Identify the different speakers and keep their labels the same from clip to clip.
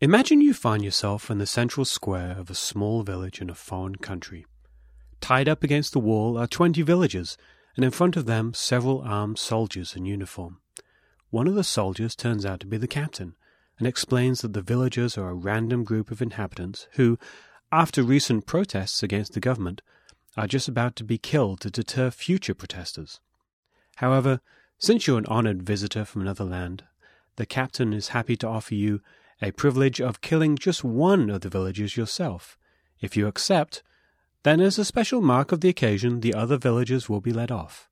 Speaker 1: Imagine you find yourself in the central square of a small village in a foreign country. Tied up against the wall are twenty villagers, and in front of them several armed soldiers in uniform. One of the soldiers turns out to be the captain, and explains that the villagers are a random group of inhabitants who, after recent protests against the government, are just about to be killed to deter future protesters. However, since you're an honored visitor from another land, the captain is happy to offer you a privilege of killing just one of the villagers yourself. If you accept, then as a special mark of the occasion, the other villagers will be let off.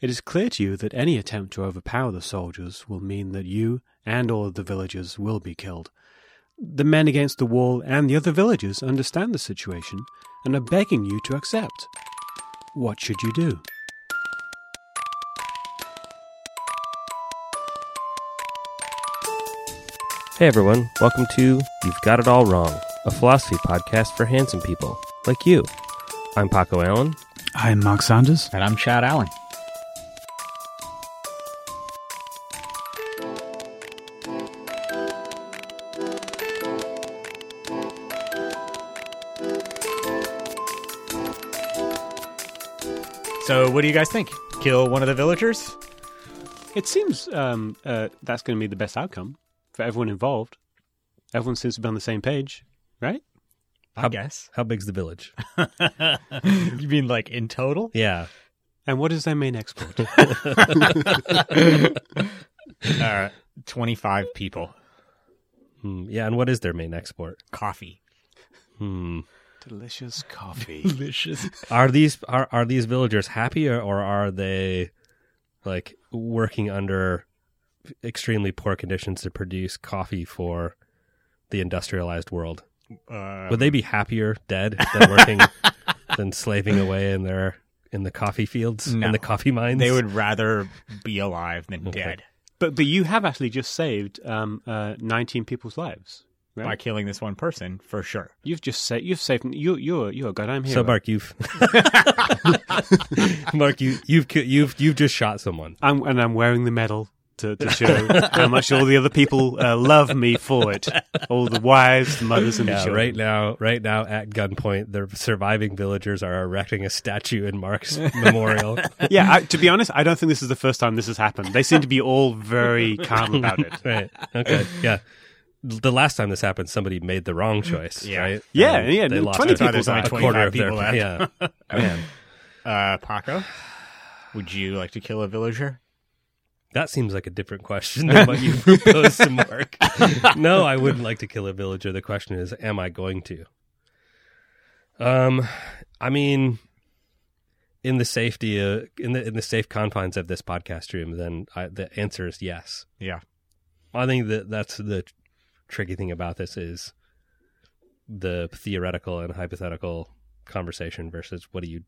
Speaker 1: It is clear to you that any attempt to overpower the soldiers will mean that you and all of the villagers will be killed. The men against the wall and the other villagers understand the situation and are begging you to accept. What should you do?
Speaker 2: Hey everyone, welcome to You've Got It All Wrong, a philosophy podcast for handsome people like you. I'm Paco Allen.
Speaker 3: I'm Mark Sanders.
Speaker 4: And I'm Chad Allen. So, what do you guys think? Kill one of the villagers?
Speaker 1: It seems um, uh, that's going to be the best outcome for everyone involved. Everyone seems to be on the same page, right?
Speaker 4: I
Speaker 2: How-
Speaker 4: guess.
Speaker 2: How big's the village?
Speaker 4: you mean like in total?
Speaker 2: Yeah.
Speaker 1: And what is their main export?
Speaker 4: Uh, 25 people.
Speaker 2: Hmm, yeah, and what is their main export?
Speaker 4: Coffee.
Speaker 2: Hmm.
Speaker 1: Delicious coffee.
Speaker 4: Delicious.
Speaker 2: Are these are are these villagers happy or, or are they like working under extremely poor conditions to produce coffee for the industrialized world?
Speaker 4: Um,
Speaker 2: Would they be happier dead than working than slaving away in their in the coffee fields
Speaker 4: No.
Speaker 2: in the coffee mines?
Speaker 4: They would rather be alive than
Speaker 2: Okay.
Speaker 4: dead
Speaker 1: but but you have actually just saved um, uh, 19 people's lives, right?
Speaker 4: by killing this one person for sure.
Speaker 1: You've just sa- you've saved you you're you're a goddamn hero.
Speaker 2: So Mark, you've Mark, you you've you've you've just shot someone.
Speaker 1: I'm, and I'm wearing the medal to, to show how much all the other people uh, love me for it. All the wives, the mothers, and the
Speaker 2: Yeah,
Speaker 1: children.
Speaker 2: right now, right now at gunpoint, the surviving villagers are erecting a statue in Mark's memorial.
Speaker 1: Yeah, I, to be honest, I don't think this is the first time this has happened. They seem to be all very calm about it.
Speaker 2: right? Okay. Yeah. The last time this happened, somebody made the wrong choice.
Speaker 4: Yeah.
Speaker 2: Right.
Speaker 1: Yeah,
Speaker 2: And
Speaker 1: yeah,
Speaker 2: They
Speaker 1: no,
Speaker 2: lost
Speaker 1: 20 people
Speaker 4: There's only
Speaker 1: died.
Speaker 2: a quarter
Speaker 4: 25
Speaker 2: of their.
Speaker 4: people left.
Speaker 2: Yeah. Man,
Speaker 4: Uh, Paco, would you like to kill a villager?
Speaker 2: That seems like a different question than what you proposed to Mark. no, I wouldn't like to kill a villager. The question is, am I going to? Um, I mean, in the safety, uh, in the in the safe confines of this podcast room, then I, the answer is yes.
Speaker 4: Yeah.
Speaker 2: I think that that's the tricky thing about this is the theoretical and hypothetical conversation versus what are you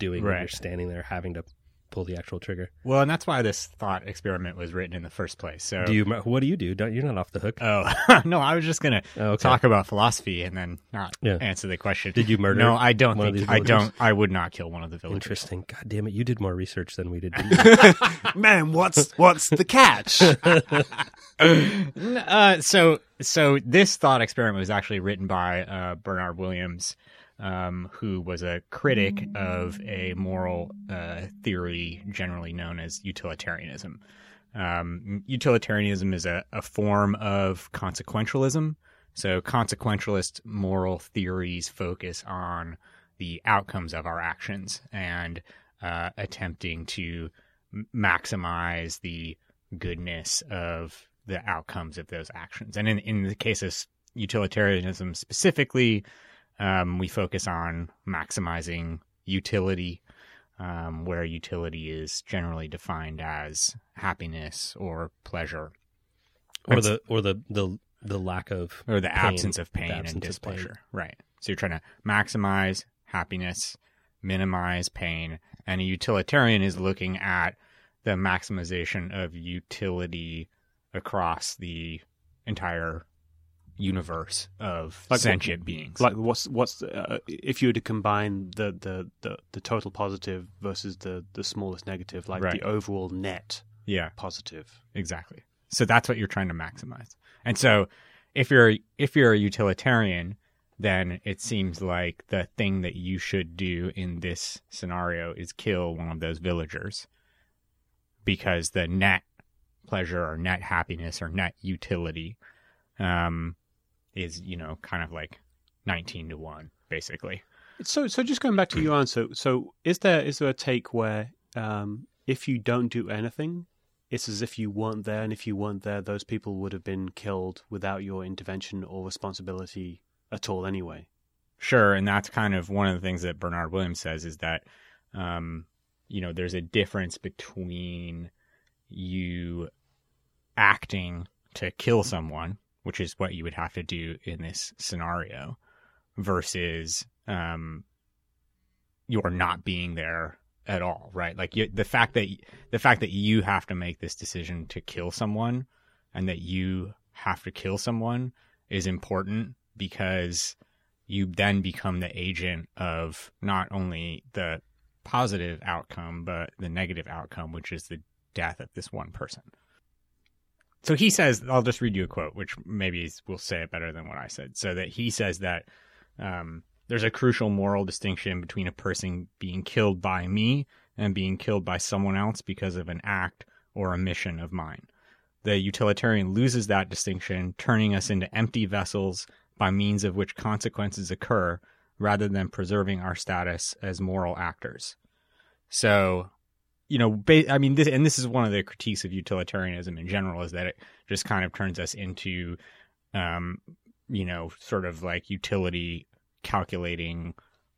Speaker 2: doing when you're standing there having to pull the actual trigger.
Speaker 4: Well, and that's why this thought experiment was written in the first place. So,
Speaker 2: Do you? What do you do? Don't you're not off the hook?
Speaker 4: Oh no, I was just gonna
Speaker 2: Oh, okay.
Speaker 4: talk about philosophy and then not
Speaker 2: Yeah.
Speaker 4: answer the question.
Speaker 2: Did you murder?
Speaker 4: No, I don't
Speaker 2: one of
Speaker 4: think
Speaker 2: these
Speaker 4: I don't. I would not kill one of the villagers.
Speaker 2: Interesting. God damn it! You did more research than we did.
Speaker 1: Man, what's what's the catch?
Speaker 4: Uh, so, so this thought experiment was actually written by uh, Bernard Williams, um, who was a critic of a moral uh, theory generally known as utilitarianism. Um, utilitarianism is a, a form of consequentialism. So, consequentialist moral theories focus on the outcomes of our actions and uh, attempting to maximize the goodness of the outcomes of those actions. And in, in the case of utilitarianism specifically, um, we focus on maximizing utility, um, where utility is generally defined as happiness or pleasure
Speaker 2: or
Speaker 4: That's-
Speaker 2: the or the the the lack of
Speaker 4: or the
Speaker 2: Pain.
Speaker 4: absence of pain
Speaker 2: The
Speaker 4: and
Speaker 2: absence of pain.
Speaker 4: displeasure. Right. So you're trying to maximize happiness, minimize pain, and a utilitarian is looking at the maximization of utility across the entire universe of
Speaker 1: Like what-
Speaker 4: sentient beings.
Speaker 1: like what's what's uh, if you were to combine the, the, the, the total positive versus the, the smallest negative, like
Speaker 4: Right.
Speaker 1: the overall net
Speaker 4: yeah,
Speaker 1: positive.
Speaker 4: exactly. So that's what you're trying to maximize. And so if you're if you're a utilitarian, then it seems like the thing that you should do in this scenario is kill one of those villagers because the net pleasure or net happiness or net utility um, is you know kind of like 19 to 1 basically
Speaker 1: So, so just going back to your answer. So, is there is there a take where um, if you don't do anything, it's as if you weren't there, and if you weren't there, those people would have been killed without your intervention or responsibility at all, anyway.
Speaker 4: Sure, and that's kind of one of the things that Bernard Williams says is that, um, you know, there's a difference between you acting to kill someone, which is what you would have to do in this scenario, versus um, you're not being there at all, right? Like you, the fact that the fact that you have to make this decision to kill someone, and that you have to kill someone is important because you then become the agent of not only the positive outcome but the negative outcome which is the death of this one person so he says i'll just read you a quote which maybe will say it better than what i said so that he says that um, there's a crucial moral distinction between a person being killed by me and being killed by someone else because of an act or a mission of mine the utilitarian loses that distinction turning us into empty vessels by means of which consequences occur rather than preserving our status as moral actors. So, you know, ba- I mean, this, and this is one of the critiques of utilitarianism in general is that it just kind of turns us into, um, you know, sort of like utility calculating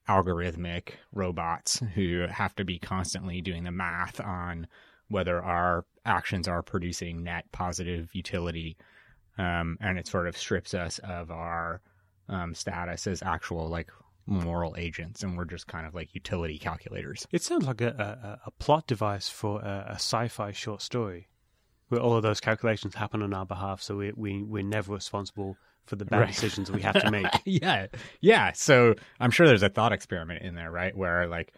Speaker 4: algorithmic robots who have to be constantly doing the math on whether our actions are producing net positive utility um, and it sort of strips us of our um, status as actual like moral agents, and we're just kind of like utility calculators.
Speaker 1: It sounds like a, a, a plot device for a, a sci-fi short story, where all of those calculations happen on our behalf, so we, we we're never responsible for the bad
Speaker 4: Right.
Speaker 1: decisions we have to make.
Speaker 4: yeah, yeah. So I'm sure there's a thought experiment in there, right? Where like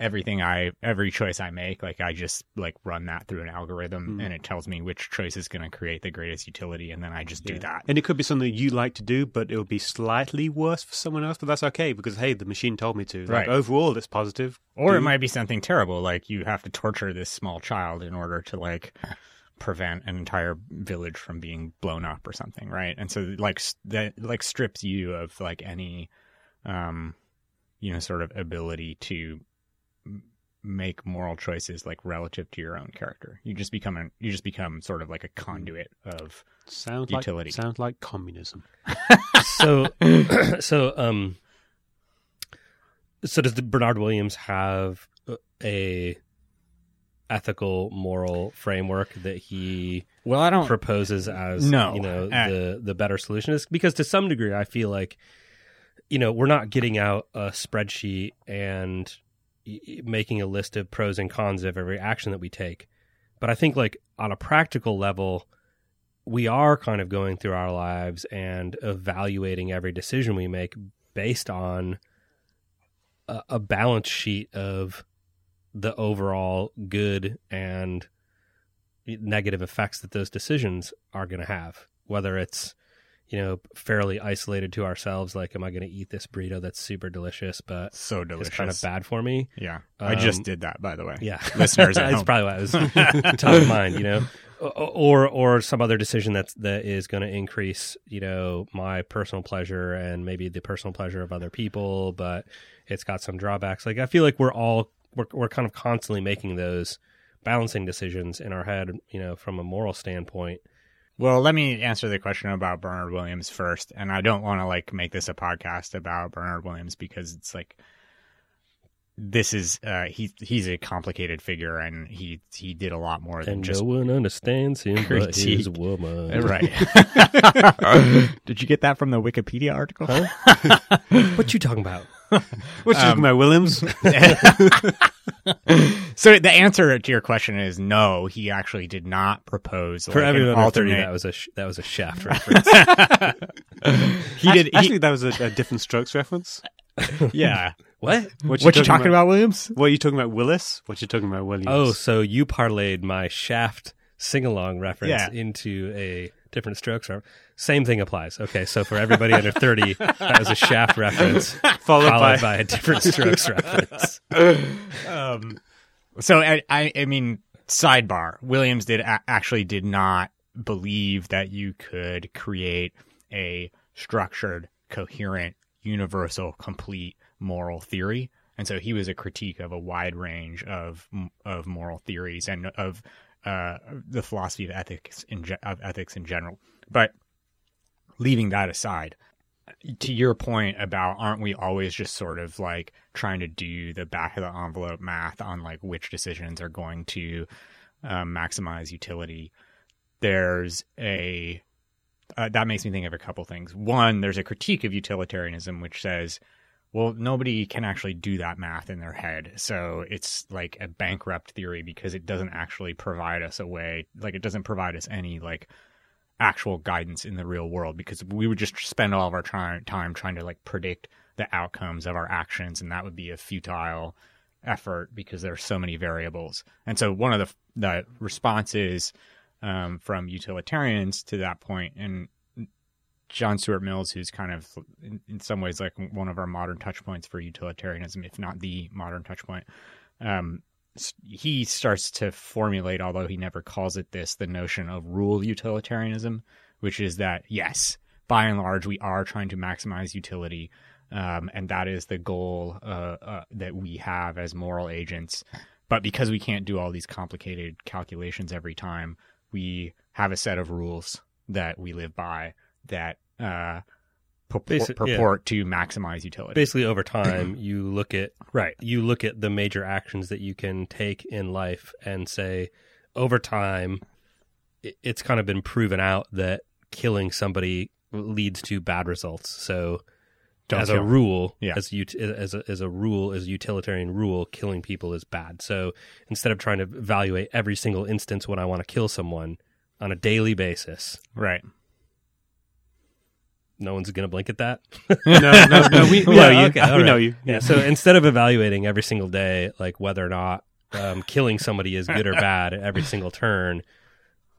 Speaker 4: everything I, every choice I make, like I just like run that through an algorithm,
Speaker 1: Hmm.
Speaker 4: and it tells me which choice is going to create the greatest utility, and then I just do that.
Speaker 1: And it could be something you like to do, but it would be slightly worse for someone else. But that's okay because hey, the machine told me to. Like
Speaker 4: Right.
Speaker 1: overall, it's positive.
Speaker 4: Or it
Speaker 1: Do-
Speaker 4: might be something terrible, like you have to torture this small child in order to like prevent an entire village from being blown up or something, right? And so like that like strips you of like any um you know sort of ability to make moral choices like relative to your own character. You just become an, you just become sort of like a conduit of
Speaker 1: sounds
Speaker 4: utility.
Speaker 1: like sounds like communism.
Speaker 2: so so um so does the Bernard Williams have a ethical moral framework that he
Speaker 4: well, I don't
Speaker 2: proposes as
Speaker 4: No.
Speaker 2: you know
Speaker 4: Uh,
Speaker 2: the the better solution is because to some degree I feel like you know we're not getting out a spreadsheet and y- y- making a list of pros and cons of every action that we take. But I think like on a practical level we are kind of going through our lives and evaluating every decision we make based on a, a balance sheet of the overall good and negative effects that those decisions are going to have whether it's you know fairly isolated to ourselves like am i going to eat this burrito that's super delicious but
Speaker 4: so delicious.
Speaker 2: it's kind of bad for me
Speaker 4: Yeah. I just
Speaker 2: Um,
Speaker 4: did that by the way.
Speaker 2: yeah
Speaker 4: Listeners
Speaker 2: that's
Speaker 4: home.
Speaker 2: probably why it was top of mind you know or or some other decision that's that is going to increase you know my personal pleasure and maybe the personal pleasure of other people but it's got some drawbacks like i feel like we're all we're, we're kind of constantly making those balancing decisions in our head you know from a moral standpoint
Speaker 4: Well, let me answer the question about Bernard Williams first. And I don't want to like make this a podcast about Bernard Williams because it's like this is uh he he's a complicated figure and he he did a lot more than
Speaker 2: and
Speaker 4: just
Speaker 2: no one understands him but his
Speaker 4: critique.
Speaker 2: woman
Speaker 4: right. did you get that from the Wikipedia article?
Speaker 2: what you talking about
Speaker 1: What you talking about, Williams?
Speaker 4: so the answer to your question is no. He actually did not propose
Speaker 2: for
Speaker 4: like,
Speaker 2: everyone
Speaker 4: an
Speaker 2: under 30
Speaker 4: alternate.
Speaker 2: that was a sh- that was a shaft reference
Speaker 4: he did. he-
Speaker 1: Actually, that was a, a different Strokes reference.
Speaker 4: yeah.
Speaker 2: what
Speaker 1: What
Speaker 4: What you talking about, Williams?
Speaker 1: What are you talking about, Willis? What you talking about, Williams?
Speaker 2: Oh, so you parlayed my Shaft sing along reference
Speaker 4: Yeah.
Speaker 2: into a different Strokes reference. Same thing applies. Okay, so for everybody under 30, that was a shaft reference
Speaker 1: Followed,
Speaker 2: followed
Speaker 1: by,
Speaker 2: by a different strokes reference.
Speaker 4: um, so I, I, I mean, sidebar: Williams did a- actually did not believe that you could create a structured, coherent, universal, complete moral theory, and so he was a critique of a wide range of of moral theories and of uh, the philosophy of ethics in ge- of ethics in general. But leaving that aside, to your point about aren't we always just sort of like trying to do the back of the envelope math on like which decisions are going to um, maximize utility there's a uh, that makes me think of a couple things. One there's a critique of utilitarianism which says well nobody can actually do that math in their head. So it's like a bankrupt theory because it doesn't actually provide us a way like it doesn't provide us any like actual guidance in the real world because we would just spend all of our try- time trying to like predict the outcomes of our actions and that would be a futile effort because there are so many variables. And so one of the the responses um, from utilitarians to that point and John Stuart Mills, who's kind of in, in some ways like one of our modern touch points for utilitarianism, if not the modern touch point, um, he starts to formulate, although he never calls it this, the notion of rule utilitarianism, which is that, yes, by and large, we are trying to maximize utility. Um, and that is the goal uh, uh, that we have as moral agents. But because we can't do all these complicated calculations every time, we have a set of rules that we live by that uh, purport,
Speaker 2: Basi- yeah.
Speaker 4: to maximize utility.
Speaker 2: Basically, over time, you look at
Speaker 4: right.
Speaker 2: you look at the major actions that you can take in life and say, over time, it's kind of been proven out that killing somebody leads to bad results. So,
Speaker 4: Don't
Speaker 2: as a rule,
Speaker 4: Yeah.
Speaker 2: as ut- as a, as a rule, as a utilitarian rule, killing people is bad. So instead of trying to evaluate every single instance when I want to kill someone on a daily basis,
Speaker 4: Right.
Speaker 2: No one's going to blink at that.
Speaker 1: no, no, no, we, we
Speaker 2: Yeah,
Speaker 1: know you.
Speaker 2: okay, all
Speaker 1: we know you.
Speaker 2: Yeah. So instead of evaluating every single day, like whether or not um, killing somebody is good or bad at every single turn,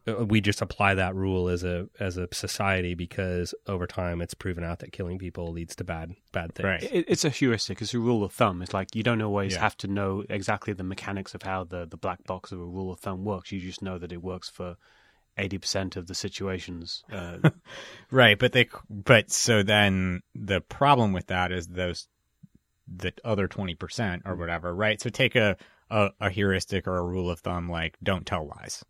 Speaker 2: uh, we just apply that rule as a as a society because over time it's proven out that killing people leads to bad bad things.
Speaker 4: Right.
Speaker 1: It, it's a heuristic. It's a rule of thumb. It's like you don't always
Speaker 4: Yeah.
Speaker 1: have to know exactly the mechanics of how the, the black box of a rule of thumb works. You just know that it works for eighty percent of the situations. Uh,
Speaker 4: Right, but they but so then the problem with that is those the other 20% or whatever, right? So take a, a a heuristic or a rule of thumb like don't tell lies.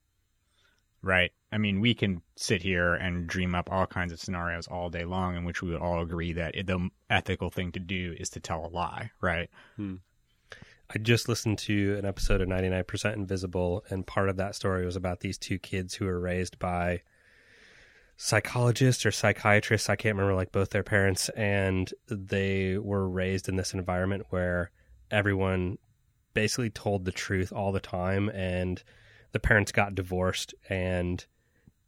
Speaker 4: Right? I mean, we can sit here and dream up all kinds of scenarios all day long in which we would all agree that the ethical thing to do is to tell a lie, right?
Speaker 2: I just listened to an episode of 99% Invisible, and part of that story was about these two kids who were raised by psychologists or psychiatrists. I can't remember, like both their parents, and they were raised in this environment where everyone basically told the truth all the time, and the parents got divorced and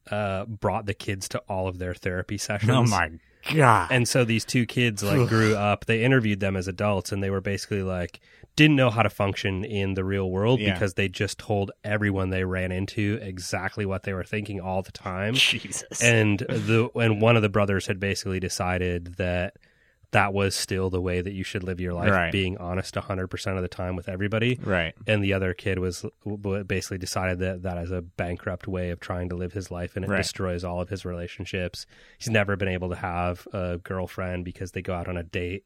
Speaker 2: uh, brought the kids to all of their therapy sessions.
Speaker 4: Oh my god.
Speaker 2: And so these two kids like grew up. They interviewed them as adults, and they were basically like didn't know how to function in the real world
Speaker 4: Yeah.
Speaker 2: because they just told everyone they ran into exactly what they were thinking all the time.
Speaker 4: Jesus.
Speaker 2: And the and one of the brothers had basically decided that that was still the way that you should live your life,
Speaker 4: Right.
Speaker 2: being honest hundred percent of the time with everybody.
Speaker 4: right.
Speaker 2: And the other kid was basically decided that that is a bankrupt way of trying to live his life, and it
Speaker 4: Right.
Speaker 2: destroys all of his relationships. He's never been able to have a girlfriend because they go out on a date,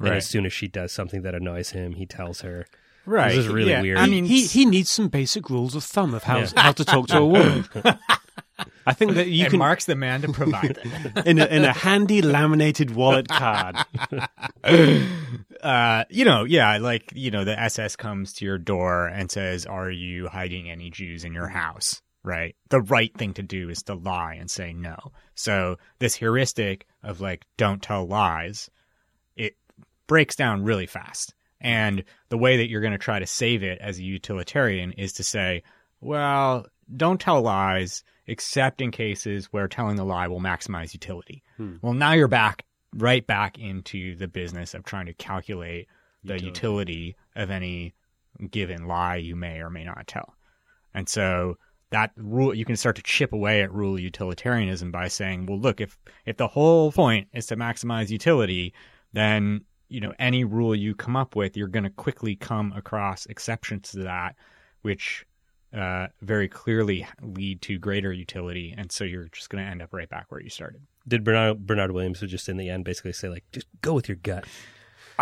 Speaker 2: and as soon as she does something that annoys him, he tells her.
Speaker 4: Right.
Speaker 2: This is really
Speaker 4: Yeah,
Speaker 2: weird.
Speaker 4: I mean,
Speaker 1: he he needs some basic rules of thumb of how
Speaker 2: Yeah.
Speaker 1: how to talk to a woman. I think that you
Speaker 4: and
Speaker 1: can
Speaker 4: Mark's the man to provide them.
Speaker 1: in a, in a handy laminated wallet card.
Speaker 4: uh, you know, yeah, like, you know, the SS comes to your door and says, Are you hiding any Jews in your house? Right? The right thing to do is to lie and say no. So, this heuristic of like, don't tell lies, it breaks down really fast. And the way that you're going to try to save it as a utilitarian is to say, well, don't tell lies except in cases where telling the lie will maximize utility.
Speaker 1: Hmm.
Speaker 4: Well, now you're back right back into the business of trying to calculate the
Speaker 1: Utility.
Speaker 4: utility of any given lie you may or may not tell. And so that rule you can start to chip away at rule utilitarianism by saying, well, look, if if the whole point is to maximize utility, then you know any rule you come up with, you're going to quickly come across exceptions to that, which uh, very clearly lead to greater utility, and so you're just going to end up right back where you started.
Speaker 2: Did Bernard Bernard Williams just in the end basically say like, just go with your gut?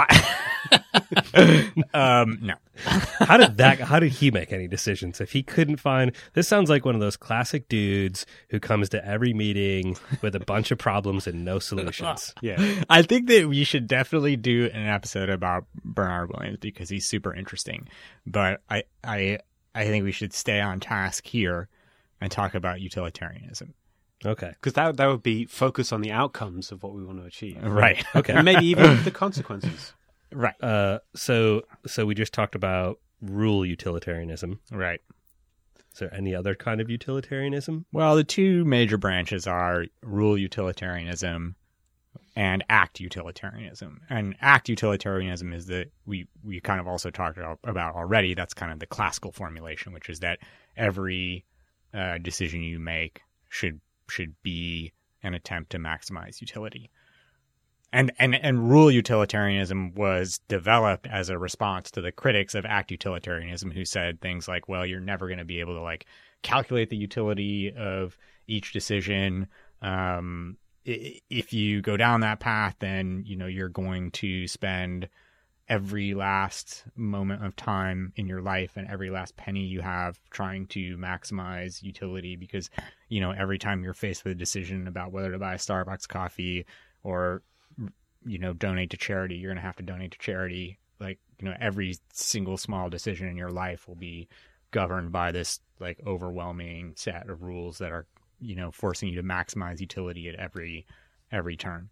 Speaker 4: um, no.
Speaker 2: How did that? How did he make any decisions if he couldn't find? This sounds like one of those classic dudes who comes to every meeting with a bunch of problems and no solutions.
Speaker 4: Yeah, I think that we should definitely do an episode about Bernard Williams because he's super interesting. But I, I, I think we should stay on task here and talk about utilitarianism.
Speaker 2: Okay.
Speaker 1: Because that that would be focus on the outcomes of what we want to achieve,
Speaker 4: Right.
Speaker 2: Okay.
Speaker 1: and maybe even the consequences.
Speaker 4: Right.
Speaker 2: Uh, so so we just talked about rule utilitarianism.
Speaker 4: Right.
Speaker 2: Is there any other kind of utilitarianism?
Speaker 4: Well, the two major branches are rule utilitarianism and act utilitarianism. And act utilitarianism is that we we kind of also talked about about already. That's kind of the classical formulation, which is that every uh, decision you make should should be an attempt to maximize utility. And, and and rule utilitarianism was developed as a response to the critics of act utilitarianism who said things like, well, you're never going to be able to like calculate the utility of each decision. Um, if you go down that path, then you know you're going to spend every last moment of time in your life and every last penny you have trying to maximize utility because you know every time you're faced with a decision about whether to buy a Starbucks coffee or you know donate to charity you're going to have to donate to charity. Like you know every single small decision in your life will be governed by this like overwhelming set of rules that are you know forcing you to maximize utility at every every turn.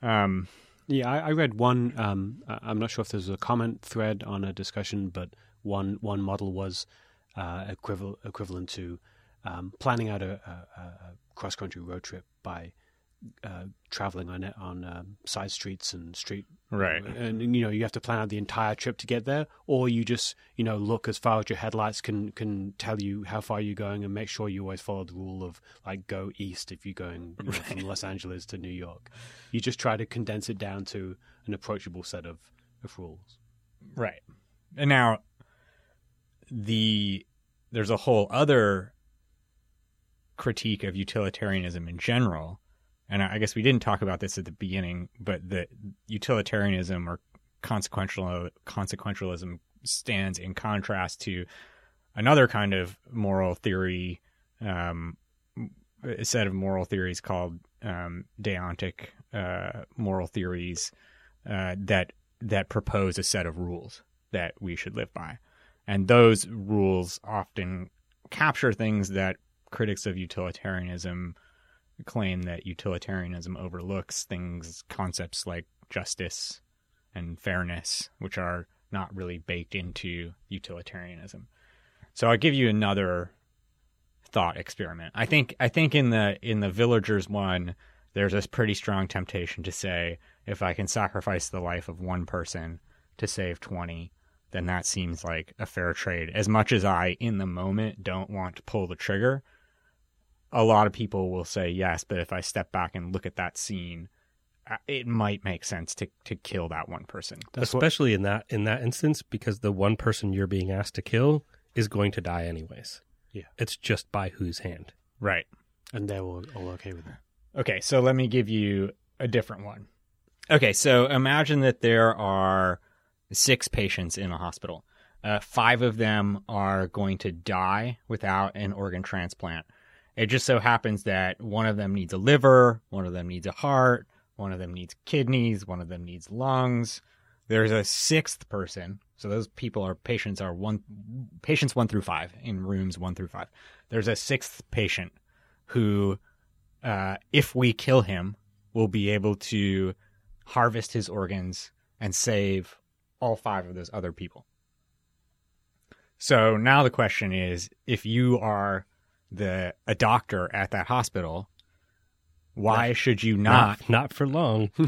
Speaker 4: Um
Speaker 1: Yeah, I, I read one. Um, I'm not sure if there's a comment thread on a discussion, but one one model was uh, equivalent equivalent to um, planning out a, a, a cross country road trip by uh, traveling on it on um, side streets and street
Speaker 4: right
Speaker 1: and you know you have to plan out the entire trip to get there or you just you know look as far as your headlights can can tell you how far you're going and make sure you always follow the rule of like go east if you're going you know, from los angeles to new york you just try to condense it down to an approachable set of, of rules
Speaker 4: Right. And now the there's a whole other critique of utilitarianism in general. And I guess we didn't talk about this at the beginning, but the utilitarianism or consequential consequentialism stands in contrast to another kind of moral theory, um, a set of moral theories called um, deontic uh, moral theories uh, that that propose a set of rules that we should live by. And those rules often capture things that critics of utilitarianism claim that utilitarianism overlooks things concepts like justice and fairness which are not really baked into utilitarianism. So I'll give you another thought experiment. I think I think in the in the villagers one there's this pretty strong temptation to say if I can sacrifice the life of one person to save 20, then that seems like a fair trade. As much as I, in the moment, don't want to pull the trigger, a lot of people will say yes, but if I step back and look at that scene, uh, it might make sense to, to kill that one person.
Speaker 1: that's what
Speaker 2: Especially in that in that instance, because the one person you're being asked to kill is going to die anyways.
Speaker 1: Yeah.
Speaker 2: It's just by whose hand.
Speaker 4: Right.
Speaker 1: and they're all, all okay with it
Speaker 4: Okay, so let me give you a different one. Okay, so imagine that there are six patients in a hospital. Uh, five of them are going to die without an organ transplant. It just so happens that one of them needs a liver, one of them needs a heart, one of them needs kidneys, one of them needs lungs. There's a sixth person. So those people are patients are one patients one through five in rooms one through five. There's a sixth patient who uh, if we kill him, we'll be able to harvest his organs and save all five of those other people. So now the question is if you are the a doctor at that hospital, why should you not
Speaker 2: Not, not for long.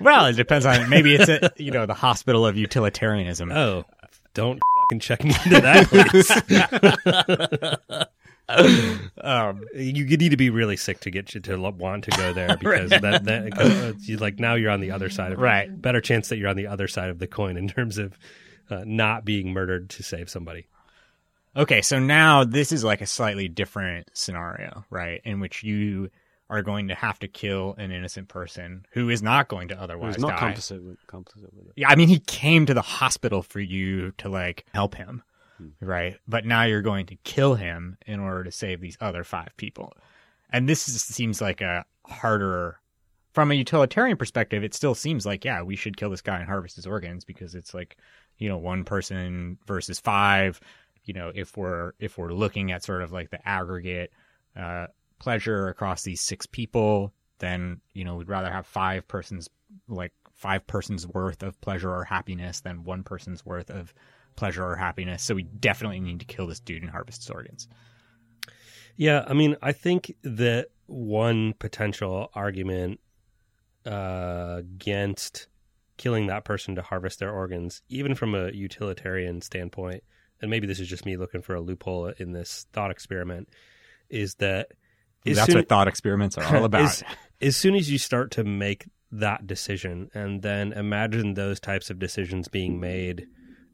Speaker 4: well, it depends on maybe it's a you know the hospital of utilitarianism.
Speaker 2: oh, don't fucking checking into that place.
Speaker 4: Um,
Speaker 2: you you need to be really sick to get you to want to go there because that, that uh, you, like now you're on the other side of
Speaker 4: Right.
Speaker 2: Better chance that you're on the other side of the coin in terms of uh, not being murdered to save somebody.
Speaker 4: Okay, so now this is like a slightly different scenario, right? In which you are going to have to kill an innocent person who is not going to otherwise
Speaker 1: was not
Speaker 4: die.
Speaker 1: complicit with, complicit with it.
Speaker 4: Yeah, I mean, he came to the hospital for you to like help him,
Speaker 1: Hmm.
Speaker 4: right? But now you're going to kill him in order to save these other five people. And this is, seems like a harder, from a utilitarian perspective, it still seems like, yeah, we should kill this guy and harvest his organs because it's like, you know, one person versus five. You know, if we're if we're looking at sort of like the aggregate uh, pleasure across these six people, then you know we'd rather have five persons like five persons worth of pleasure or happiness than one person's worth of pleasure or happiness. So we definitely need to kill this dude and harvest his organs.
Speaker 2: Yeah, I mean, I think that one potential argument uh, against killing that person to harvest their organs, even from a utilitarian standpoint, and maybe this is just me looking for a loophole in this thought experiment, is that
Speaker 4: That's
Speaker 2: soon-
Speaker 4: what thought experiments are all about.
Speaker 2: as, as soon as you start to make that decision and then imagine those types of decisions being made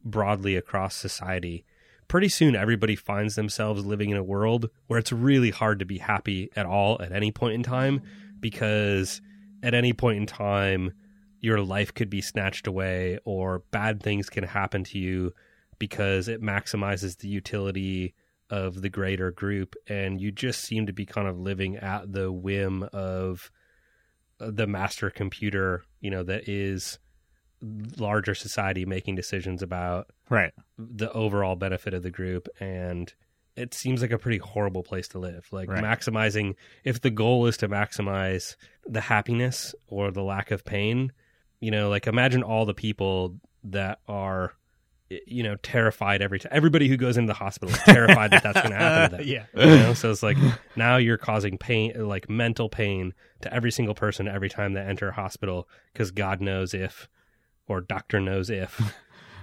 Speaker 2: broadly across society pretty soon everybody finds themselves living in a world where it's really hard to be happy at all at any point in time because at any point in time your life could be snatched away or bad things can happen to you because it maximizes the utility of the greater group and you just seem to be kind of living at the whim of uh, the master computer you know that is larger society making decisions about
Speaker 4: right.
Speaker 2: the overall benefit of the group and it seems like a pretty horrible place to live like
Speaker 4: Right.
Speaker 2: maximizing if the goal is to maximize the happiness or the lack of pain you know like imagine all the people that are you know terrified every time everybody who goes into the hospital is terrified that that's going to happen to them
Speaker 4: yeah.
Speaker 2: you know so it's like now you're causing pain like mental pain to every single person every time they enter a hospital because god knows if or doctor knows if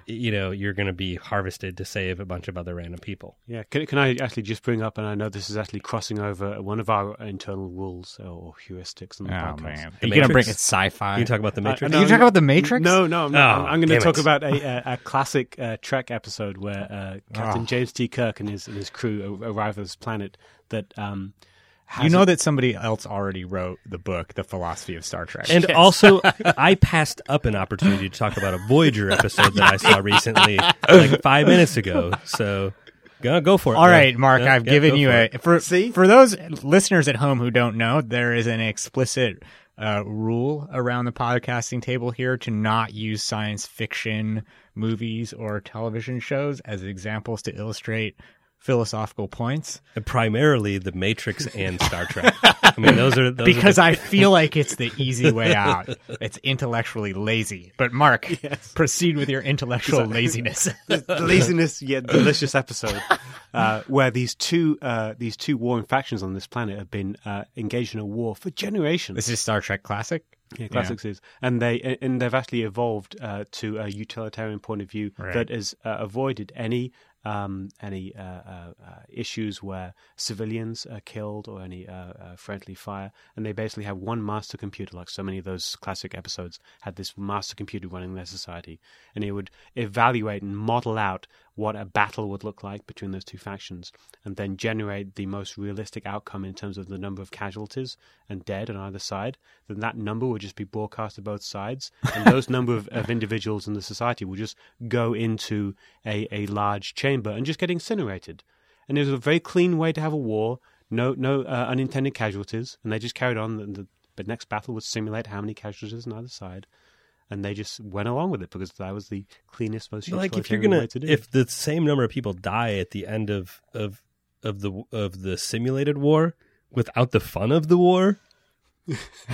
Speaker 2: you know you're going to be harvested to save a bunch of other random people
Speaker 1: Yeah, can, can I actually just bring up, and I know this is actually crossing over one of our internal rules or heuristics on the
Speaker 4: Oh
Speaker 1: podcast.
Speaker 4: man,
Speaker 2: The
Speaker 4: you gonna bring it sci-fi?
Speaker 2: you talk about the
Speaker 1: I-
Speaker 2: matrix
Speaker 1: I
Speaker 4: you talk about the Matrix?
Speaker 1: No, no, I'm.
Speaker 2: Oh,
Speaker 1: I'm, I'm going to talk
Speaker 2: it.
Speaker 1: about a, a, a classic uh, Trek episode where uh, Captain
Speaker 4: Oh.
Speaker 1: James T. Kirk and his and his crew arrive at this planet that um, has
Speaker 4: You know
Speaker 1: a-
Speaker 4: that somebody else already wrote the book, The Philosophy of Star Trek.
Speaker 2: and also i passed up an opportunity to talk about a voyager episode that i saw recently like five minutes ago so go, go for it
Speaker 4: All
Speaker 2: Yeah.
Speaker 4: right, Mark,
Speaker 2: Yeah,
Speaker 4: I've
Speaker 2: yeah,
Speaker 4: given you
Speaker 2: for
Speaker 4: a for
Speaker 1: See?
Speaker 4: for those listeners at home who don't know, there is an explicit uh, rule around the podcasting table here to not use science fiction movies or television shows as examples to illustrate philosophical points
Speaker 2: And primarily the matrix and star trek i mean those are those
Speaker 4: because
Speaker 2: are
Speaker 4: I feel like it's the easy way out. It's intellectually lazy. But Mark,
Speaker 1: Yes.
Speaker 4: proceed with your intellectual laziness.
Speaker 1: the laziness yet delicious episode uh, where these two uh, these two warring factions on this planet have been uh, engaged in a war for generations.
Speaker 4: this is Star Trek Classic.
Speaker 1: Yeah, classics is, and they and they've actually evolved uh, to a utilitarian point of view
Speaker 4: Right.
Speaker 1: that has uh, avoided any um, any uh, uh, uh, issues where civilians are killed or any uh, uh, friendly fire, and they basically have one master computer, like so many of those classic episodes had this master computer running their society, and it would evaluate and model out what a battle would look like between those two factions, and then generate the most realistic outcome in terms of the number of casualties and dead on either side. Then that number would just be broadcast to both sides, and those number of, of individuals in the society will just go into a, a large chamber and just get incinerated. And it was a very clean way to have a war, no no uh, unintended casualties, and they just carried on. The, the, the next battle would simulate how many casualties on either side. And they just went along with it because that was the cleanest, most
Speaker 2: like if you're gonna
Speaker 1: way to do
Speaker 2: if the same number of people die at the end of of of the of the simulated war without the fun of the war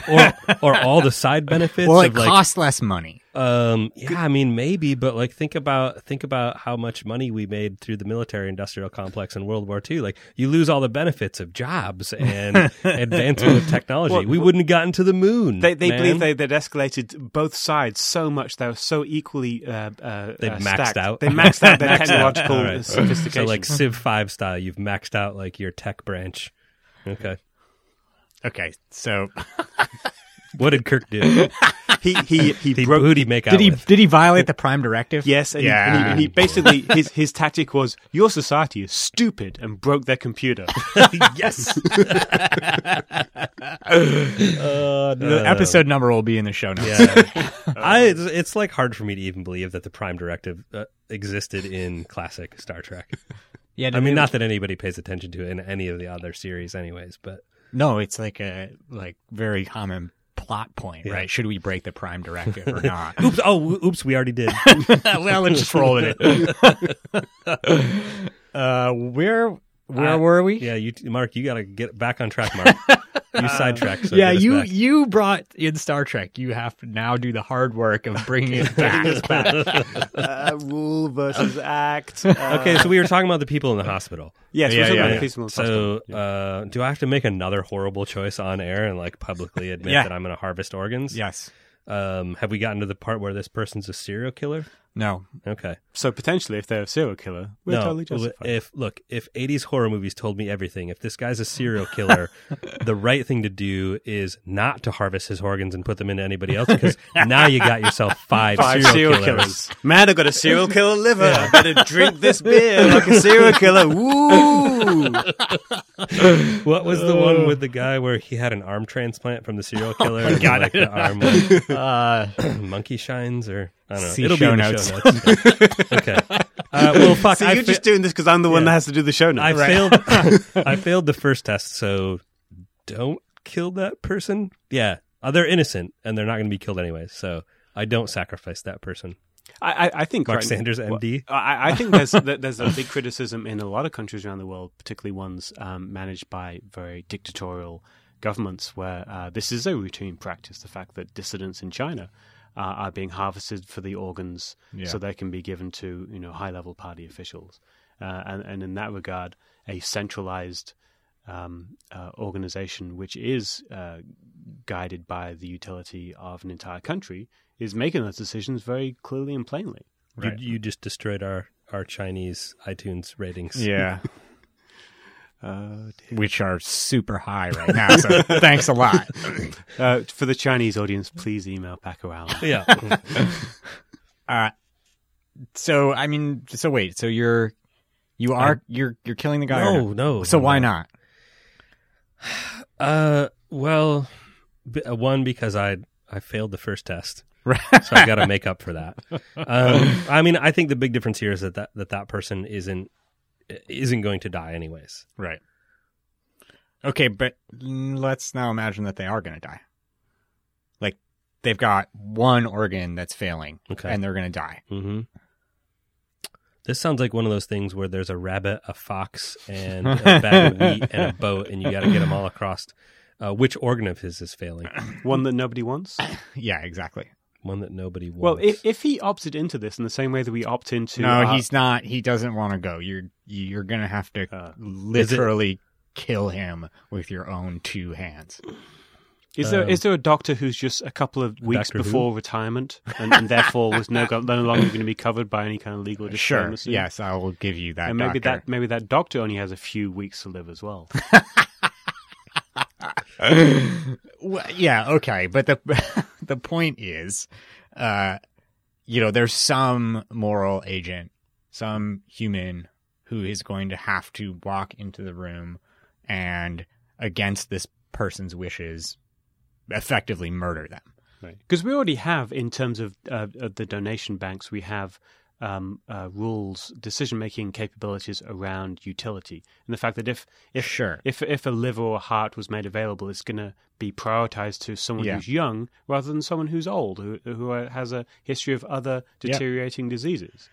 Speaker 2: or or all the side benefits
Speaker 4: well, it
Speaker 2: of like
Speaker 4: costs less money.
Speaker 2: um yeah i mean maybe but like think about think about how much money we made through the military industrial complex in world war ii like you lose all the benefits of jobs and advancement of technology
Speaker 1: Well,
Speaker 2: we wouldn't have gotten to the moon
Speaker 1: They, they
Speaker 2: man.
Speaker 1: believe they, they'd escalated both sides so much they were so equally uh, uh,
Speaker 2: They'd
Speaker 1: uh,
Speaker 2: maxed
Speaker 1: stacked.
Speaker 2: out.
Speaker 1: They maxed out their
Speaker 2: Maxed out.
Speaker 1: technological sophistication.
Speaker 2: so like civ 5 style you've maxed out like your tech branch okay
Speaker 4: Okay, so
Speaker 2: what did kirk do
Speaker 1: he he he
Speaker 2: he,
Speaker 1: broke.
Speaker 2: who'd he make out
Speaker 4: did he
Speaker 2: with?
Speaker 4: did he violate the prime directive?
Speaker 1: Yes, and,
Speaker 4: yeah.
Speaker 1: he, and, he, and he basically his his tactic was your society is stupid and broke their computer.
Speaker 2: yes
Speaker 4: Uh, the episode number will be in the show notes.
Speaker 2: Yeah, I. It's, it's like hard for me to even believe that the Prime Directive uh, existed in classic Star Trek.
Speaker 4: yeah.
Speaker 2: I mean, not that anybody pays attention to it in any of the other series, anyways. But
Speaker 4: no, it's like a like very common plot point,
Speaker 2: Yeah.
Speaker 4: right? Should we break the prime directive or not?
Speaker 2: oops! Oh, oops! We already did.
Speaker 4: well, let's just roll with it. uh, where where
Speaker 2: Uh,
Speaker 4: were we?
Speaker 2: Yeah, you, Mark. You got to get back on track, Mark. You sidetracked. So
Speaker 4: yeah, you
Speaker 2: back.
Speaker 4: you brought in Star Trek. You have to now do the hard work of bringing it back.
Speaker 1: uh, rule versus act. Uh,
Speaker 2: Okay, so we were talking about the people in the hospital.
Speaker 1: yes,
Speaker 4: Yeah,
Speaker 1: we're talking
Speaker 4: yeah,
Speaker 1: about
Speaker 4: yeah.
Speaker 1: the peaceful
Speaker 2: So,
Speaker 1: hospital.
Speaker 2: uh, do I have to make another horrible choice on air and like publicly admit
Speaker 4: Yeah.
Speaker 2: that I'm going to harvest organs?
Speaker 4: yes.
Speaker 2: Um, have we gotten to the part where this person's a serial killer?
Speaker 4: No.
Speaker 2: Okay.
Speaker 1: so potentially, if they're a serial killer, we're
Speaker 2: no,
Speaker 1: totally justified.
Speaker 2: if look, if '80s horror movies told me everything, if this guy's a serial killer, the right thing to do is not to harvest his organs and put them into anybody else, because now you got yourself five,
Speaker 1: Five
Speaker 2: serial,
Speaker 1: serial
Speaker 2: killers.
Speaker 1: killers. Man, I got a serial killer liver. I better drink this beer like a serial killer. Woo!
Speaker 2: What was the one with the guy where he had an arm transplant from the serial killer? and
Speaker 4: God.
Speaker 2: like the arm like,
Speaker 4: Uh,
Speaker 2: monkey shines, or I don't know.
Speaker 4: See
Speaker 2: It'll
Speaker 4: show
Speaker 2: be in the
Speaker 4: notes.
Speaker 2: show notes. okay. Uh, well, fuck.
Speaker 1: So
Speaker 2: I
Speaker 1: you're
Speaker 2: fa-
Speaker 1: just doing this because I'm the one
Speaker 2: Yeah.
Speaker 1: that has to do the show now.
Speaker 2: I failed. I failed the first test, so don't kill that person. Yeah, uh, they're innocent and they're not going to be killed anyway. So I don't sacrifice that person.
Speaker 1: I, I, I think
Speaker 2: Mark
Speaker 1: right-
Speaker 2: Sanders,
Speaker 1: well,
Speaker 2: MD.
Speaker 1: I, I think there's there's a big criticism in a lot of countries around the world, particularly ones um, managed by very dictatorial governments, where uh, this is a routine practice. The fact that dissidents in China uh, are being harvested for the organs
Speaker 4: Yeah.
Speaker 1: so they can be given to you know high level party officials, uh, and and in that regard, a centralized um, uh, organization which is uh, guided by the utility of an entire country is making those decisions very clearly and plainly.
Speaker 4: Right.
Speaker 2: You, you just destroyed our our Chinese iTunes ratings.
Speaker 4: yeah.
Speaker 1: Uh,
Speaker 4: Which are super high right now. So thanks a lot.
Speaker 1: uh, for the Chinese audience, please email Paco Allen.
Speaker 2: Yeah.
Speaker 4: Uh, so I mean, so wait, so you're you are you're you're killing the guy? or
Speaker 2: no, no.
Speaker 4: So
Speaker 2: no,
Speaker 4: why
Speaker 2: no.
Speaker 4: not?
Speaker 2: Uh, well, b- uh, one because I I failed the first test.
Speaker 4: Right.
Speaker 2: so I got to make up for that. Um, I mean, I think the big difference here is that that, that that person isn't isn't going to die anyways.
Speaker 4: Right. Okay, but let's now imagine that they are going to die. Like they've got one organ that's failing,
Speaker 2: Okay.
Speaker 4: and they're going to die.
Speaker 2: hmm This sounds like one of those things where there's a rabbit, a fox, and a bag of wheat and a boat, and you got to get them all across. Uh, which organ of his is failing?
Speaker 1: One that nobody wants.
Speaker 4: Yeah, exactly.
Speaker 2: One that nobody
Speaker 1: Well, if, if he opted into this in the same way that we opt into,
Speaker 4: no,
Speaker 1: uh,
Speaker 4: he's not. He doesn't want to go. You're you're going to have to
Speaker 1: Uh,
Speaker 4: literally kill him with your own two hands.
Speaker 1: is there
Speaker 2: um,
Speaker 1: is there a doctor who's just a couple of weeks
Speaker 2: Doctor Who?
Speaker 1: before retirement and, and therefore was no, go- no longer going to be covered by any kind of legal
Speaker 4: Sure. Yes, I will give you that.
Speaker 1: and maybe
Speaker 4: doctor.
Speaker 1: that maybe that doctor only has a few weeks to live as well.
Speaker 4: Well, yeah, okay, but the the point is, uh, you know, there's some moral agent, some human who is going to have to walk into the room and, against this person's wishes, effectively murder them.
Speaker 1: Right. Because we already have, in terms of, uh, of the donation banks, we have um, uh, rules, decision making capabilities around utility, and the fact that if if
Speaker 4: Sure.
Speaker 1: if if a liver or a heart was made available, it's going to be prioritized to someone
Speaker 4: Yeah.
Speaker 1: who's young rather than someone who's old, who who has a history of other
Speaker 4: Yeah.
Speaker 1: deteriorating diseases.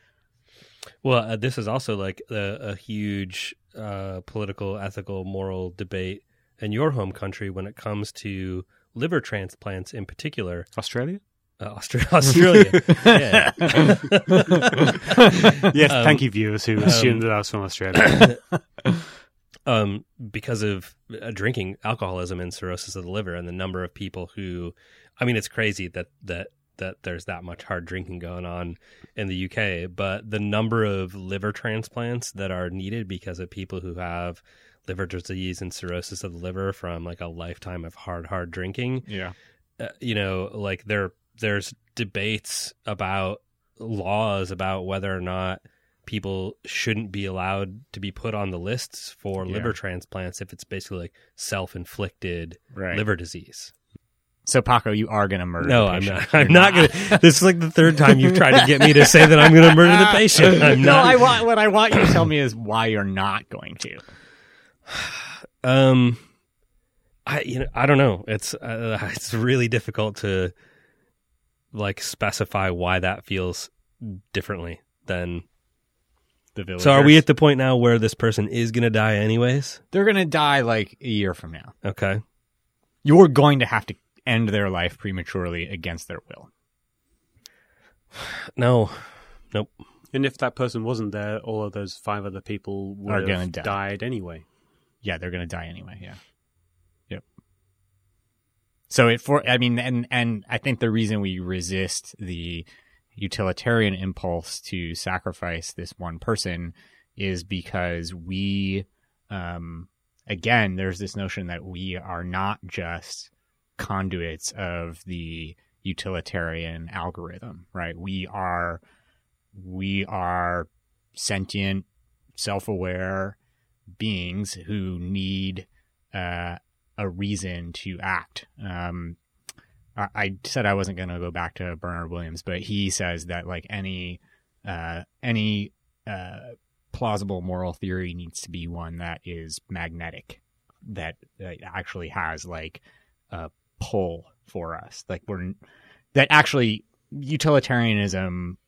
Speaker 2: Well, uh, this is also like a, a huge uh, political, ethical, moral debate in your home country when it comes to liver transplants in particular.
Speaker 1: Australia?
Speaker 2: Uh, Austra- Australia. yeah.
Speaker 1: yes,
Speaker 2: Um,
Speaker 1: thank you, viewers who assumed that I was from Australia.
Speaker 2: um, because of uh, drinking alcoholism and cirrhosis of the liver, and the number of people who, I mean, it's crazy that that that there's that much hard drinking going on in the UK, but the number of liver transplants that are needed because of people who have liver disease and cirrhosis of the liver from like a lifetime of hard hard drinking
Speaker 4: Yeah.
Speaker 2: uh, you know, like there there's debates about laws about whether or not people shouldn't be allowed to be put on the lists for
Speaker 4: Yeah.
Speaker 2: liver transplants if it's basically like self-inflicted
Speaker 4: Right.
Speaker 2: liver disease.
Speaker 4: So Paco, you are going to murder.
Speaker 2: No, I'm not.
Speaker 4: You're
Speaker 2: I'm not going to. This is like the third time you've tried to get me to say that I'm going to murder the patient. I'm
Speaker 4: no,
Speaker 2: not.
Speaker 4: I want what I want you to tell me is why you're not going to.
Speaker 2: Um, I you know I don't know. It's uh, it's really difficult to like specify why that feels differently than.
Speaker 4: The villagers.
Speaker 2: So are we at the point now where this person is going to die anyways?
Speaker 4: They're going to die like a year from now.
Speaker 2: Okay.
Speaker 4: You're going to have to end their life prematurely against their will.
Speaker 2: No. Nope.
Speaker 1: And if that person wasn't there, all of those five other people would
Speaker 4: Are
Speaker 1: have
Speaker 4: gonna die.
Speaker 1: died anyway.
Speaker 4: Yeah, they're going to die anyway. Yeah. So it for I mean and and I think the reason we resist the utilitarian impulse to sacrifice this one person is because we um again there's this notion that we are not just conduits of the utilitarian algorithm, right? We are we are sentient, self-aware beings who need uh, a reason to act. Um, I, I said I wasn't going to go back to Bernard Williams, but he says that like any uh, any uh, plausible moral theory needs to be one that is magnetic, that, that actually has like a pull for us. Like we're that actually utilitarianism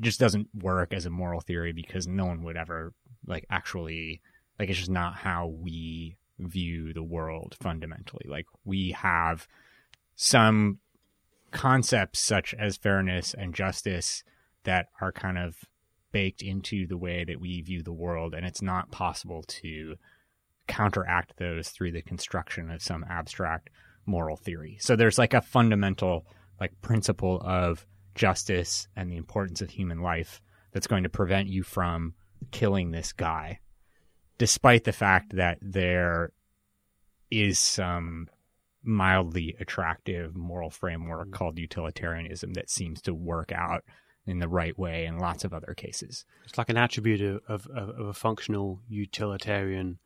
Speaker 4: just doesn't work as a moral theory because no one would ever like actually like it's just not how we view the world fundamentally. Like we have some concepts such as fairness and justice that are kind of baked into the way that we view the world and it's not possible to counteract those through the construction of some abstract moral theory. So there's like a fundamental like principle of justice and the importance of human life that's going to prevent you from killing this guy despite the fact that there is some mildly attractive moral framework called utilitarianism that seems to work out in the right way in lots of other cases.
Speaker 1: It's like an attribute of, of, of a functional utilitarian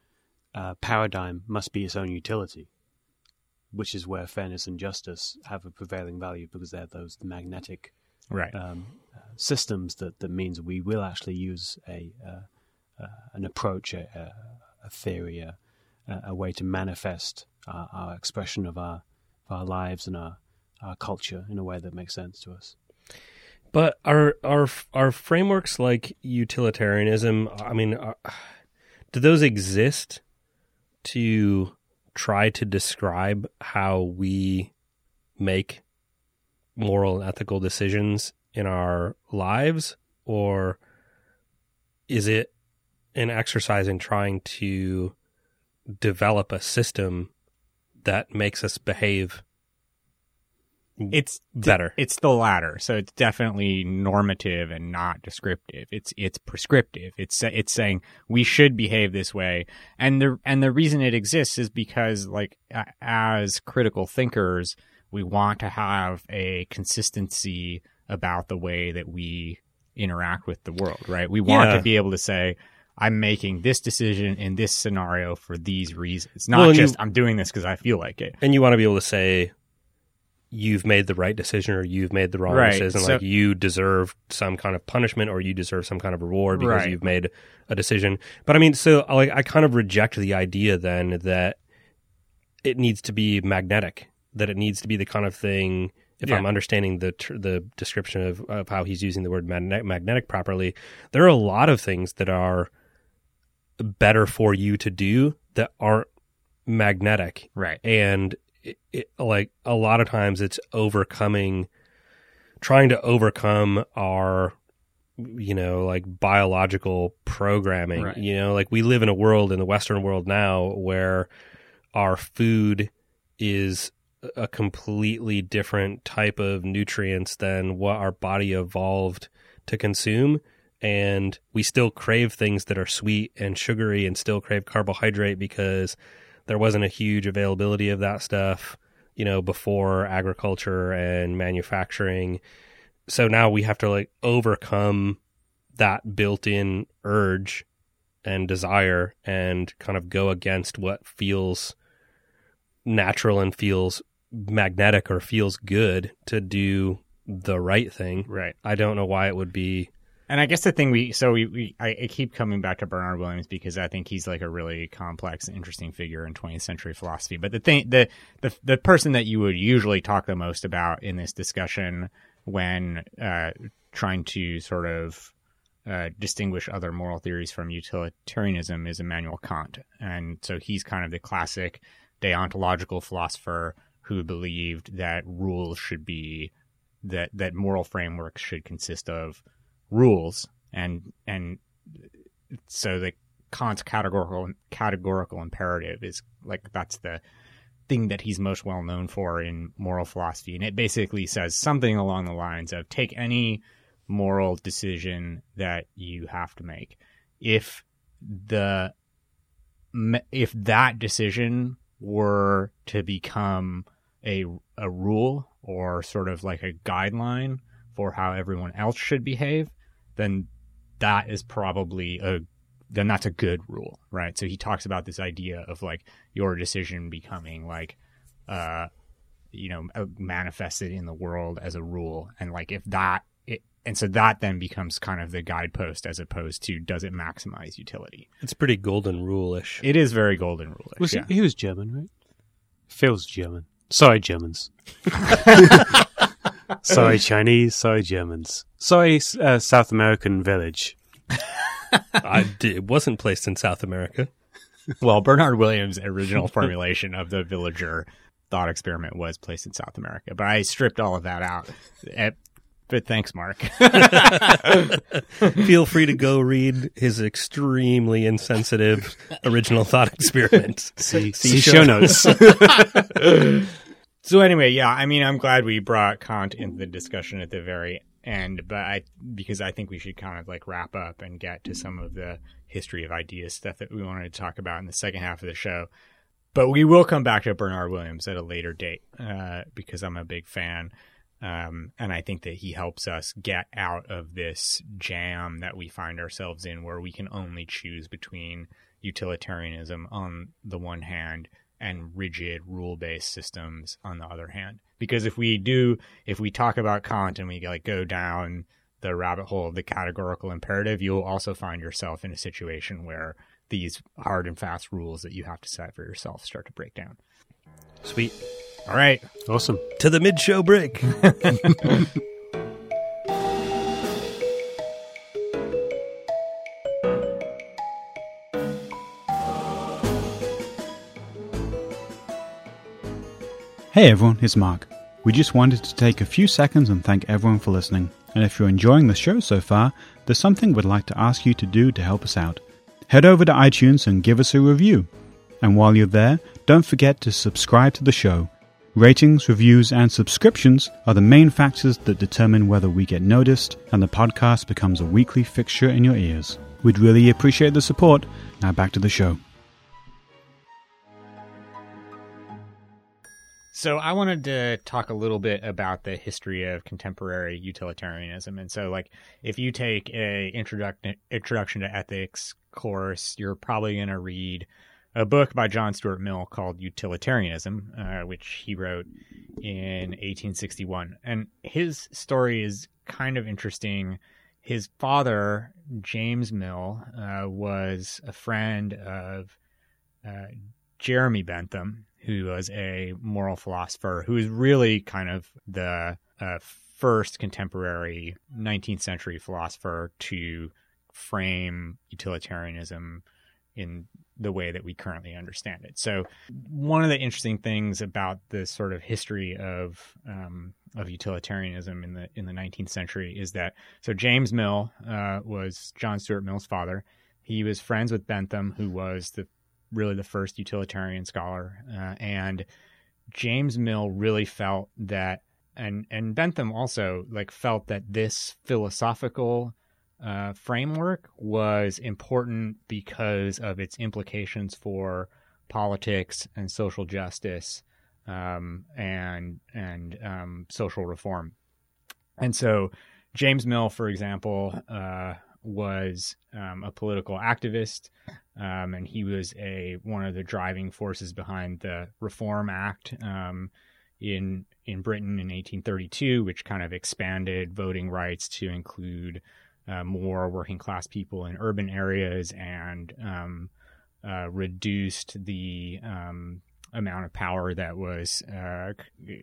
Speaker 1: uh, paradigm must be its own utility, which is where fairness and justice have a prevailing value because they're those magnetic
Speaker 4: Right.
Speaker 1: um, uh, systems that, that means we will actually use a uh, uh, Uh, an approach, a, a, theory, a, a way to manifest our, our expression of our of our lives and our our culture in a way that makes sense to us.
Speaker 2: But are are are frameworks like utilitarianism? I mean, are, do those exist to try to describe how we make moral and ethical decisions in our lives, or is it an exercise in trying to develop a system that makes us behave
Speaker 4: It's
Speaker 2: better?
Speaker 4: It's the latter. So it's definitely normative and not descriptive. It's it's prescriptive. It's it's saying we should behave this way. And the and the reason it exists is because like as critical thinkers, we want to have a consistency about the way that we interact with the world, right? We want
Speaker 2: Yeah.
Speaker 4: to be able to say I'm making this decision in this scenario for these reasons. Not
Speaker 2: Well,
Speaker 4: just
Speaker 2: you-
Speaker 4: I'm doing this because I feel like it.
Speaker 2: and you want to be able to say you've made the right decision or you've made the wrong
Speaker 4: Right,
Speaker 2: decision
Speaker 4: so-
Speaker 2: like you deserve some kind of punishment or you deserve some kind of reward because
Speaker 4: Right.
Speaker 2: you've made a decision but i mean so like i kind of reject the idea then that it needs to be magnetic that it needs to be the kind of thing if
Speaker 4: Yeah.
Speaker 2: i'm understanding the tr- the description of, of how he's using the word magne- magnetic properly there are a lot of things that are better for you to do that aren't magnetic
Speaker 4: Right.
Speaker 2: and it, it, like a lot of times it's overcoming, trying to overcome our, you know, like biological programming.
Speaker 4: Right.
Speaker 2: You know, like we live in a world in the Western world now where our food is a completely different type of nutrients than what our body evolved to consume and we still crave things that are sweet and sugary and still crave carbohydrate because there wasn't a huge availability of that stuff you know before agriculture and manufacturing so now we have to like overcome that built-in urge and desire and kind of go against what feels natural and feels magnetic or feels good to do the right thing.
Speaker 4: Right.
Speaker 2: I don't know why it would be.
Speaker 4: And I guess the thing we so we, we I, I keep coming back to Bernard Williams because I think he's like a really complex interesting figure in 20th century philosophy. But the thing the the the person that you would usually talk the most about in this discussion when uh, trying to sort of uh, distinguish other moral theories from utilitarianism is Immanuel Kant, and so he's kind of the classic deontological philosopher who believed that rules should be that that moral frameworks should consist of rules and and so the Kant's categorical categorical imperative is like that's the thing that he's most well known for in moral philosophy. And it basically says something along the lines of take any moral decision that you have to make. If the if that decision were to become a a rule or sort of like a guideline for how everyone else should behave, then that is probably a then that's a good rule, right? So he talks about this idea of like your decision becoming like uh you know uh, manifested in the world as a rule and like if that it, and so that then becomes kind of the guidepost as opposed to does it maximize utility
Speaker 2: It's pretty golden rule-ish.
Speaker 4: it is very golden rule
Speaker 1: Was
Speaker 4: yeah.
Speaker 1: he, he was German, right? phil's German. Sorry, Germans. sorry, Chinese. Sorry, Germans. Sorry, uh, South American village.
Speaker 2: I did, it wasn't placed in South America.
Speaker 4: well, Bernard Williams' original formulation of the villager thought experiment was placed in South America, but I stripped all of that out. Eh, but thanks, Mark.
Speaker 2: Feel free to go read his extremely insensitive original thought experiment.
Speaker 1: See,
Speaker 2: See
Speaker 1: see
Speaker 2: show
Speaker 1: show notes.
Speaker 4: so anyway, yeah, I mean, I'm glad we brought Kant into the discussion at the very end, but I because I think we should kind of like wrap up and get to some of the history of ideas stuff that we wanted to talk about in the second half of the show. But we will come back to Bernard Williams at a later date uh, because I'm a big fan. Um, and I think that he helps us get out of this jam that we find ourselves in where we can only choose between utilitarianism on the one hand and rigid rule based systems on the other hand. Because if we do, if we talk about Kant and we like go down the rabbit hole of the categorical imperative, you'll also find yourself in a situation where these hard and fast rules that you have to set for yourself start to break down.
Speaker 2: Sweet.
Speaker 4: All right.
Speaker 1: awesome.
Speaker 2: To the mid-show break.
Speaker 3: Hey everyone, it's Mark. We just wanted to take a few seconds and thank everyone for listening. And if you're enjoying the show so far, there's something we'd like to ask you to do to help us out. Head over to iTunes and give us a review. And while you're there, don't forget to subscribe to the show. Ratings, reviews, and subscriptions are the main factors that determine whether we get noticed and the podcast becomes a weekly fixture in your ears. We'd really appreciate the support. Now back to the show.
Speaker 4: So I wanted to talk a little bit about the history of contemporary utilitarianism. And so like if you take a introduction introduction to ethics course, you're probably going to read a book by John Stuart Mill called Utilitarianism, uh, which he wrote in 1861. And his story is kind of interesting. His father, James Mill, uh, was a friend of uh, Jeremy Bentham, who was a moral philosopher who was really kind of the uh, first contemporary 19th century philosopher to frame utilitarianism in the way that we currently understand it. So, one of the interesting things about the sort of history of um, of utilitarianism in the in the 19th century is that so James Mill uh, was John Stuart Mill's father. He was friends with Bentham, who was the really the first utilitarian scholar, uh, and James Mill really felt that, and and Bentham also like felt that this philosophical uh, framework was important because of its implications for politics and social justice um, and and um, social reform. And so, James Mill, for example, uh, was um, a political activist, um, and he was a one of the driving forces behind the Reform Act um, in in Britain in 1832, which kind of expanded voting rights to include uh, more working class people in urban areas and um, uh, reduced the um, amount of power that was uh,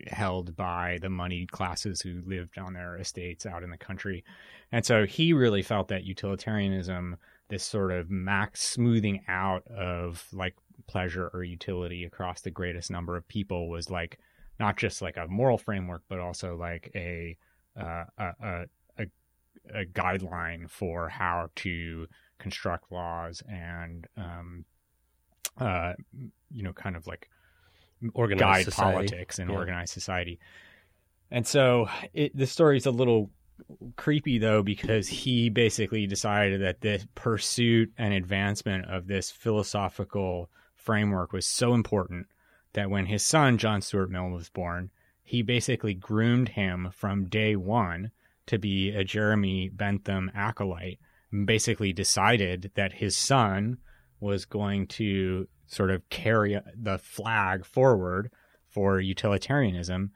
Speaker 4: held by the moneyed classes who lived on their estates out in the country. And so he really felt that utilitarianism, this sort of max smoothing out of like pleasure or utility across the greatest number of people was like not just like a moral framework, but also like a, uh, a, a, a, guideline for how to construct laws and, um, uh, you know, kind of like
Speaker 2: Organized
Speaker 4: guide
Speaker 2: society.
Speaker 4: politics and
Speaker 2: Yeah.
Speaker 4: organized society. And so it, the story's a little creepy though because he basically decided that the pursuit and advancement of this philosophical framework was so important that when his son John Stuart Mill was born, he basically groomed him from day one to be a Jeremy Bentham acolyte. And basically decided that his son was going to sort of carry the flag forward for utilitarianism.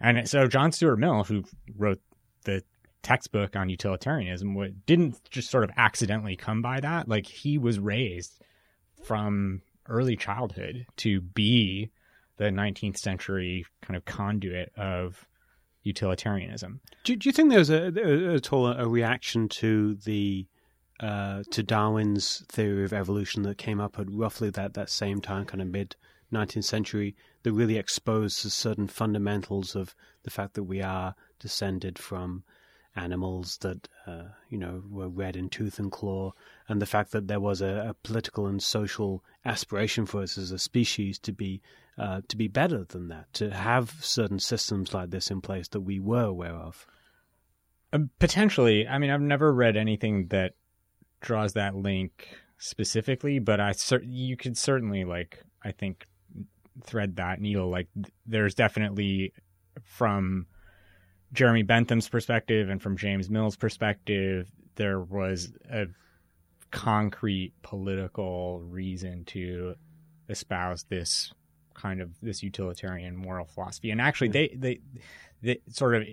Speaker 4: And so John Stuart Mill, who wrote the textbook on utilitarianism, didn't just sort of accidentally come by that. Like he was raised from early childhood to be the 19th century kind of conduit of utilitarianism.
Speaker 1: Do, do you think there was a, a, at all a reaction to the uh, to Darwin's theory of evolution that came up at roughly that, that same time, kind of mid 19th century, that really exposed certain fundamentals of the fact that we are descended from animals that uh, you know were red in tooth and claw, and the fact that there was a, a political and social aspiration for us as a species to be uh, to be better than that, to have certain systems like this in place that we were aware of.
Speaker 4: Um, potentially. I mean, I've never read anything that draws that link specifically, but I cer- you could certainly like I think thread that needle. Like, th- there's definitely from Jeremy Bentham's perspective and from James Mill's perspective, there was a concrete political reason to espouse this kind of this utilitarian moral philosophy. And actually, they they, they sort of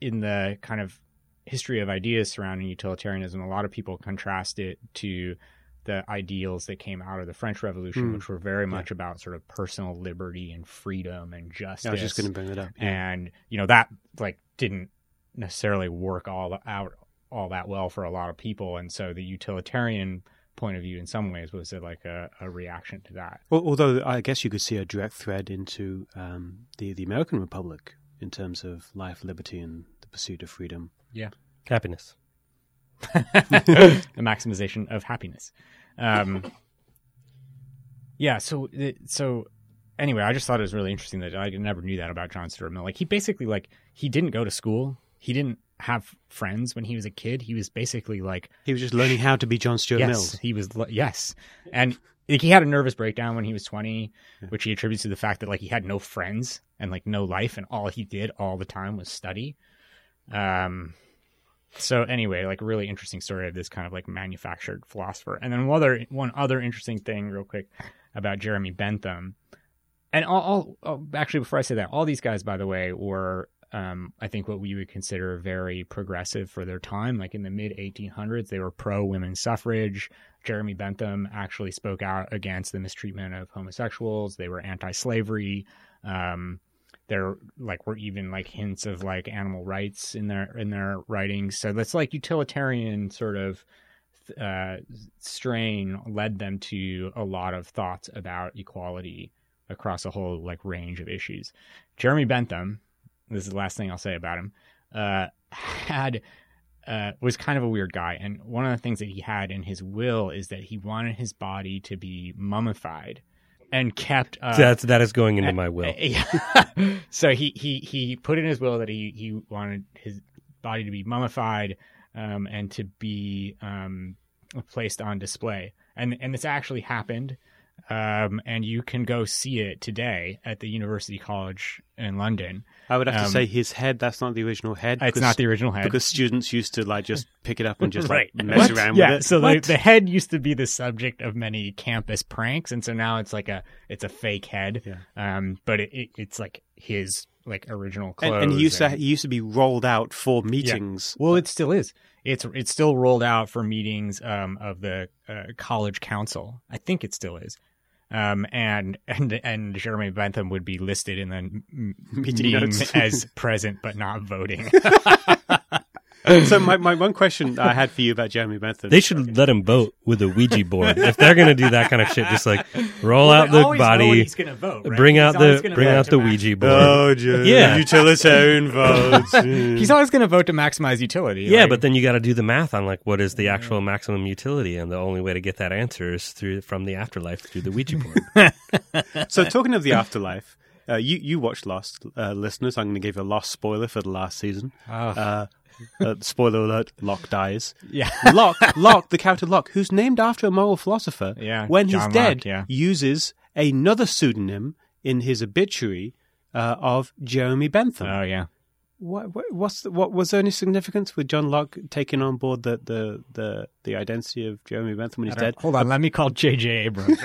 Speaker 4: in the kind of history of ideas surrounding utilitarianism, a lot of people contrast it to the ideals that came out of the French Revolution,
Speaker 1: Hmm.
Speaker 4: which were very much about sort of personal liberty and freedom and justice.
Speaker 1: I was just going to bring that up.
Speaker 4: and you know that like didn't necessarily work all out all that well for a lot of people, and so the utilitarian point of view, in some ways, was uh, like a, a reaction to that.
Speaker 1: Al- Although I guess you could see a direct thread into um, the the American Republic in terms of life, liberty, and the pursuit of freedom.
Speaker 2: Happiness.
Speaker 4: the maximization of happiness. Um, yeah. So, so anyway, I just thought it was really interesting that I never knew that about John Stuart Mill. Like he basically like he didn't go to school. He didn't have friends when he was a kid. He was basically like
Speaker 1: He was just learning how to be John Stuart
Speaker 4: yes,
Speaker 1: Mill.
Speaker 4: he was li- yes, and like, he had a nervous breakdown when he was twenty, which he attributes to the fact that like he had no friends and like no life, and all he did all the time was study. Um, so anyway, like really interesting story of this kind of like manufactured philosopher. And then one other one other interesting thing, real quick, about Jeremy Bentham. And all, all oh, actually, before I say that, all these guys, by the way, were um, I think what we would consider very progressive for their time. Like in the mid 1800s, they were pro women's suffrage. Jeremy Bentham actually spoke out against the mistreatment of homosexuals. They were anti-slavery. Um, there like were even like hints of like animal rights in their in their writings. So that's like utilitarian sort of uh, strain led them to a lot of thoughts about equality across a whole like range of issues. Jeremy Bentham, this is the last thing I'll say about him, uh, had uh, was kind of a weird guy, and one of the things that he had in his will is that he wanted his body to be mummified and kept. Uh,
Speaker 2: That's that is going into my will.
Speaker 4: yeah. so he, he he put in his will that he he wanted his body to be mummified um, and to be um, placed on display, and and this actually happened. Um, and you can go see it today at the University College in London.
Speaker 1: I would have to
Speaker 4: Um,
Speaker 1: say his head. That's not the original head.
Speaker 4: It's
Speaker 1: because-
Speaker 4: not the original head.
Speaker 1: because students used to like just pick it up and just like mess
Speaker 4: What?
Speaker 1: around
Speaker 4: yeah,
Speaker 1: with it.
Speaker 4: so the, the head used to be the subject of many campus pranks, and so now it's like a it's a fake head.
Speaker 1: Yeah.
Speaker 4: Um, but it, it, it's like his like original
Speaker 1: and,
Speaker 4: clothes.
Speaker 1: and he used to he used to be rolled out for meetings.
Speaker 4: well, it still is. It's it's still rolled out for meetings um, of the uh, college council. I think it still is. Um, and and and Jeremy Bentham would be listed in the
Speaker 1: Meeting
Speaker 4: as present but not voting.
Speaker 1: so my, my one question I had for you about Jeremy Bentham.
Speaker 2: They should let him vote with a Ouija board. if they're going to do that kind of shit, just like roll out the body,
Speaker 4: he's gonna vote. right?
Speaker 2: bring
Speaker 4: He's
Speaker 2: out the bring out
Speaker 4: to
Speaker 2: the
Speaker 4: max-
Speaker 2: Ouija board.
Speaker 1: oh, Jeremy,
Speaker 2: Yeah.
Speaker 1: utilitarian votes.
Speaker 4: He's always going to vote to maximize utility.
Speaker 2: Yeah,
Speaker 4: like-
Speaker 2: but then you got to do the math on like what is the actual maximum utility, and the only way to get that answer is through from the afterlife through the Ouija board.
Speaker 1: so talking of the afterlife, uh, you you watched Lost, uh, listeners. I'm going to give you a Lost spoiler for the last season.
Speaker 4: Oh.
Speaker 1: Uh, uh, spoiler alert: Locke dies.
Speaker 4: yeah,
Speaker 1: Locke, Locke, the character Locke, who's named after a moral philosopher,
Speaker 4: Yeah,
Speaker 1: when
Speaker 4: John
Speaker 1: he's dead,
Speaker 4: Locke, yeah.
Speaker 1: uses another pseudonym in his obituary uh, of Jeremy Bentham.
Speaker 4: oh yeah.
Speaker 1: What, what, what's the, what was there any significance with John Locke taking on board the the the, the identity of Jeremy Bentham when he's dead?
Speaker 4: Hold on, let me call J.J. Abrams.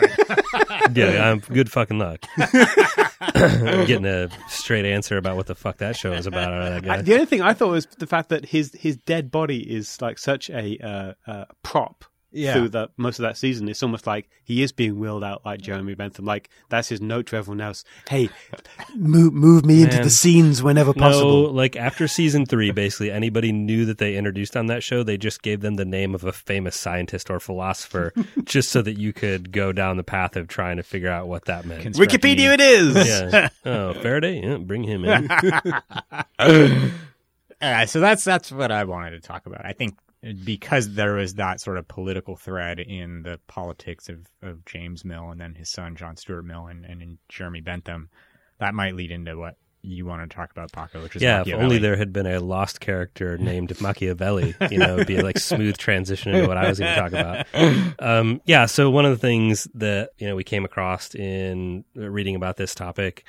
Speaker 2: yeah, I'm good fucking luck. Getting a straight answer about what the fuck that show is about out of that
Speaker 1: I, the only thing I thought was the fact that his his dead body is like such a uh, uh, prop
Speaker 4: Yeah.
Speaker 1: through the most of that season. It's almost like he is being wheeled out like Jeremy Bentham. Like that's his note to everyone else. Hey, move move me into the scenes whenever possible.
Speaker 2: No,
Speaker 1: possible.
Speaker 2: like after season three, basically anybody knew that they introduced on that show, they just gave them the name of a famous scientist or philosopher, just so that you could go down the path of trying to figure out what that meant.
Speaker 4: Cons-
Speaker 1: Wikipedia, it is.
Speaker 2: yeah. Oh, Faraday, yeah, bring him in.
Speaker 4: Uh, so that's that's what I wanted to talk about. I think because there was that sort of political thread in the politics of, of James Mill and then his son John Stuart Mill and, and Jeremy Bentham, that might lead into what you want to talk about, Paco, which is
Speaker 2: Yeah, if only there had been a lost character named Machiavelli, you know, it'd be like smooth transition into what I was going to talk about. Um, yeah, so one of the things that you know we came across in reading about this topic,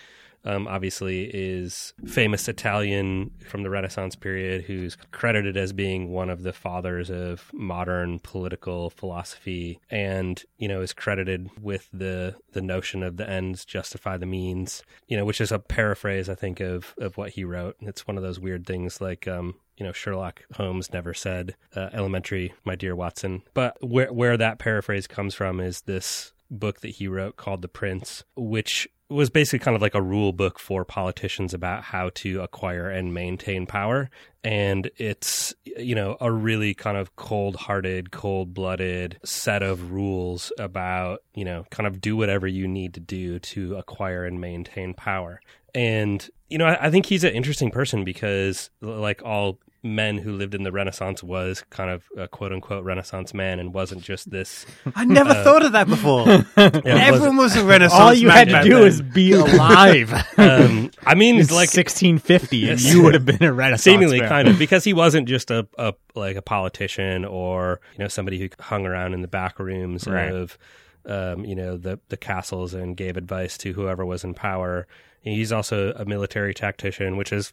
Speaker 2: um, obviously, is famous Italian from the Renaissance period who's credited as being one of the fathers of modern political philosophy, and you know is credited with the the notion of the ends justify the means, you know, which is a paraphrase, I think, of of what he wrote. It's one of those weird things like. Um, you know, Sherlock Holmes never said uh, "elementary, my dear Watson," but where where that paraphrase comes from is this book that he wrote called The Prince, which was basically kind of like a rule book for politicians about how to acquire and maintain power. And it's, you know, a really kind of cold hearted, cold blooded set of rules about, you know, kind of do whatever you need to do to acquire and maintain power. And, you know, I, I think he's an interesting person because, like all men who lived in the Renaissance, was kind of a quote unquote Renaissance man and wasn't just this.
Speaker 1: I never thought of that before.
Speaker 2: Yeah, it wasn't-
Speaker 1: Everyone was a Renaissance.
Speaker 4: all you
Speaker 1: man
Speaker 4: had to do
Speaker 1: then.
Speaker 4: is be alive.
Speaker 2: um, I mean,
Speaker 4: it's
Speaker 2: like
Speaker 4: like 1650, and you would have been a Renaissance
Speaker 2: seemingly
Speaker 4: man.
Speaker 2: kind of because he wasn't just a, a like a politician or you know somebody who hung around in the back rooms
Speaker 4: Right.
Speaker 2: of um, you know the the castles and gave advice to whoever was in power. He's also a military tactician, which is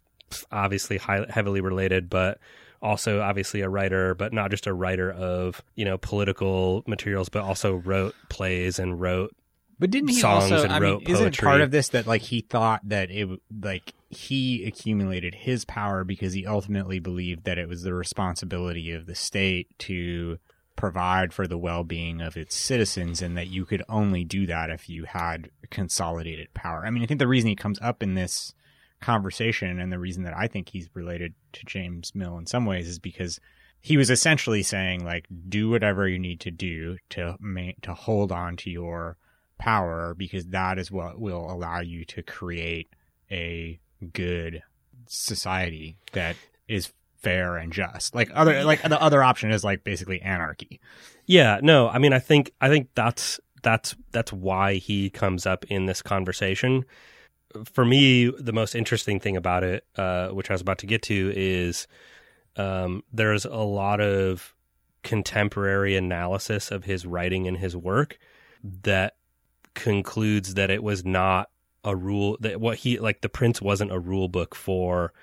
Speaker 2: obviously high, heavily related, but also obviously a writer, but not just a writer of you know political materials, but also wrote plays and wrote
Speaker 4: But didn't he
Speaker 2: songs
Speaker 4: also?
Speaker 2: and
Speaker 4: I
Speaker 2: wrote
Speaker 4: mean, isn't
Speaker 2: poetry.
Speaker 4: part of this that like he thought that it like he accumulated his power because he ultimately believed that it was the responsibility of the state to provide for the well-being of its citizens, and that you could only do that if you had consolidated power. I mean, I think the reason he comes up in this conversation, and the reason that I think he's related to James Mill in some ways, is because he was essentially saying like do whatever you need to do to ma- to hold on to your power because that is what will allow you to create a good society that is fair and just. Like other like the other option is like basically anarchy.
Speaker 2: Yeah, no, I mean, I think I think that's that's that's why he comes up in this conversation. For me, the most interesting thing about it, uh, which I was about to get to, is um, there's a lot of contemporary analysis of his writing and his work that concludes that it was not a rule that what he like the prince wasn't a rule book for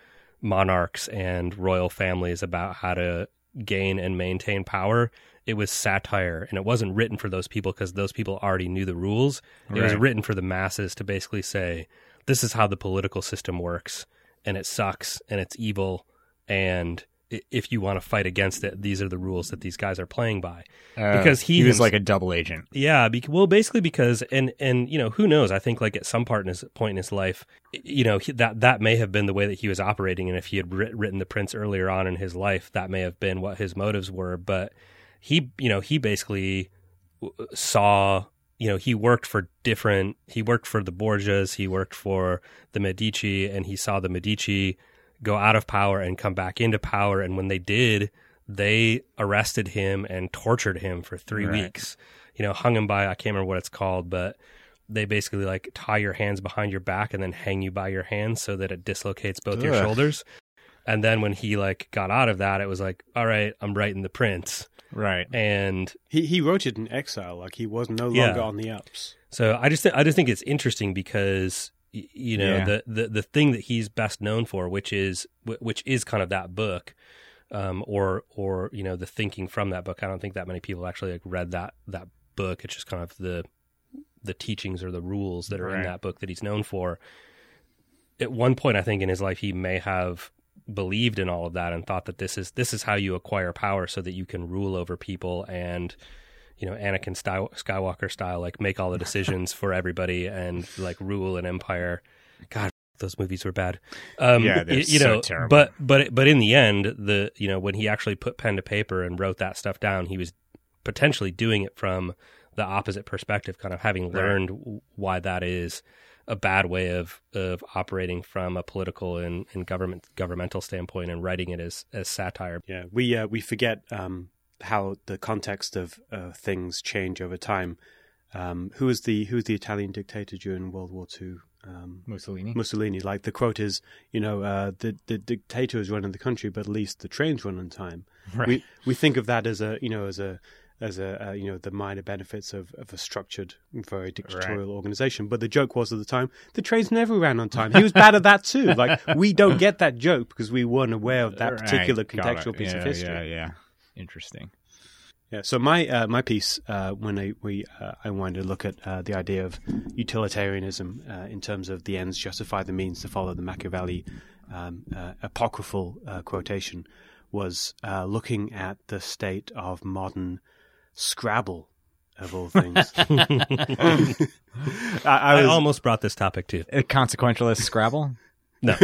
Speaker 2: monarchs and royal families about how to gain and maintain power. It was satire and it wasn't written for those people because those people already knew the rules. It was written for the masses to basically say this is how the political system works and it sucks and it's evil and if you want to fight against it these are the rules that these guys are playing by
Speaker 4: Uh,
Speaker 2: Because he
Speaker 4: he was like a double agent.
Speaker 2: yeah, bec well, basically because and and you know who knows? I think like at some part in his point in his life, you know he, that that may have been the way that he was operating, and if he had writ- written the Prince earlier on in his life, that may have been what his motives were. But he, you know, he basically saw. You know, he worked for different. He worked for the Borgias. He worked for the Medici, and he saw the Medici go out of power and come back into power. And when they did, they arrested him and tortured him for three
Speaker 4: Right.
Speaker 2: weeks. You know, hung him by I can't remember what it's called, but they basically like tie your hands behind your back and then hang you by your hands so that it dislocates both your shoulders. And then when he like got out of that, it was like, all right, I'm writing the prince.
Speaker 4: Right.
Speaker 2: And
Speaker 1: He he wrote it in exile, like he was no
Speaker 2: Yeah.
Speaker 1: longer on the ups.
Speaker 2: So I just th- I just think it's interesting because you know
Speaker 4: Yeah.
Speaker 2: the, the the thing that he's best known for, which is which is kind of that book, um, or or you know the thinking from that book. I don't think that many people actually like read that that book. It's just kind of the the teachings or the rules that are in that book that he's known for. At one point, I think in his life, he may have believed in all of that and thought that this is this is how you acquire power so that you can rule over people and you know Anakin Sky- Skywalker style like make all the decisions for everybody and like rule an empire. God, those movies were bad. Um,
Speaker 4: Yeah, they're
Speaker 2: you
Speaker 4: so
Speaker 2: know,
Speaker 4: terrible.
Speaker 2: but but but in the end, the you know when he actually put pen to paper and wrote that stuff down, he was potentially doing it from the opposite perspective, kind of having learned w why that is a bad way of of operating from a political and, and government governmental standpoint and writing it as as satire.
Speaker 1: Yeah, we uh, we forget um, how the context of uh, things change over time. Um, who was the who was the Italian dictator during World War Two? Um,
Speaker 4: Mussolini.
Speaker 1: Mussolini. Like the quote is, you know, uh, the the dictator is running the country, but at least the trains run on time.
Speaker 4: Right.
Speaker 1: We we think of that as a you know as a as a uh, you know the minor benefits of, of a structured, very dictatorial organization. But the joke was at the time the trains never ran on time. He was bad at that too. Like we don't get that joke because we weren't aware of that
Speaker 4: Right,
Speaker 1: particular contextual piece
Speaker 4: yeah,
Speaker 1: of history.
Speaker 4: Yeah, yeah. Interesting.
Speaker 1: Yeah. So my uh, my piece uh, when I we uh, I wanted to look at uh, the idea of utilitarianism uh, in terms of the ends justify the means to follow the Machiavelli um, uh, apocryphal uh, quotation was uh, looking at the state of modern Scrabble of all things. I, I
Speaker 2: I, almost brought this topic too.
Speaker 4: A consequentialist Scrabble?
Speaker 2: No,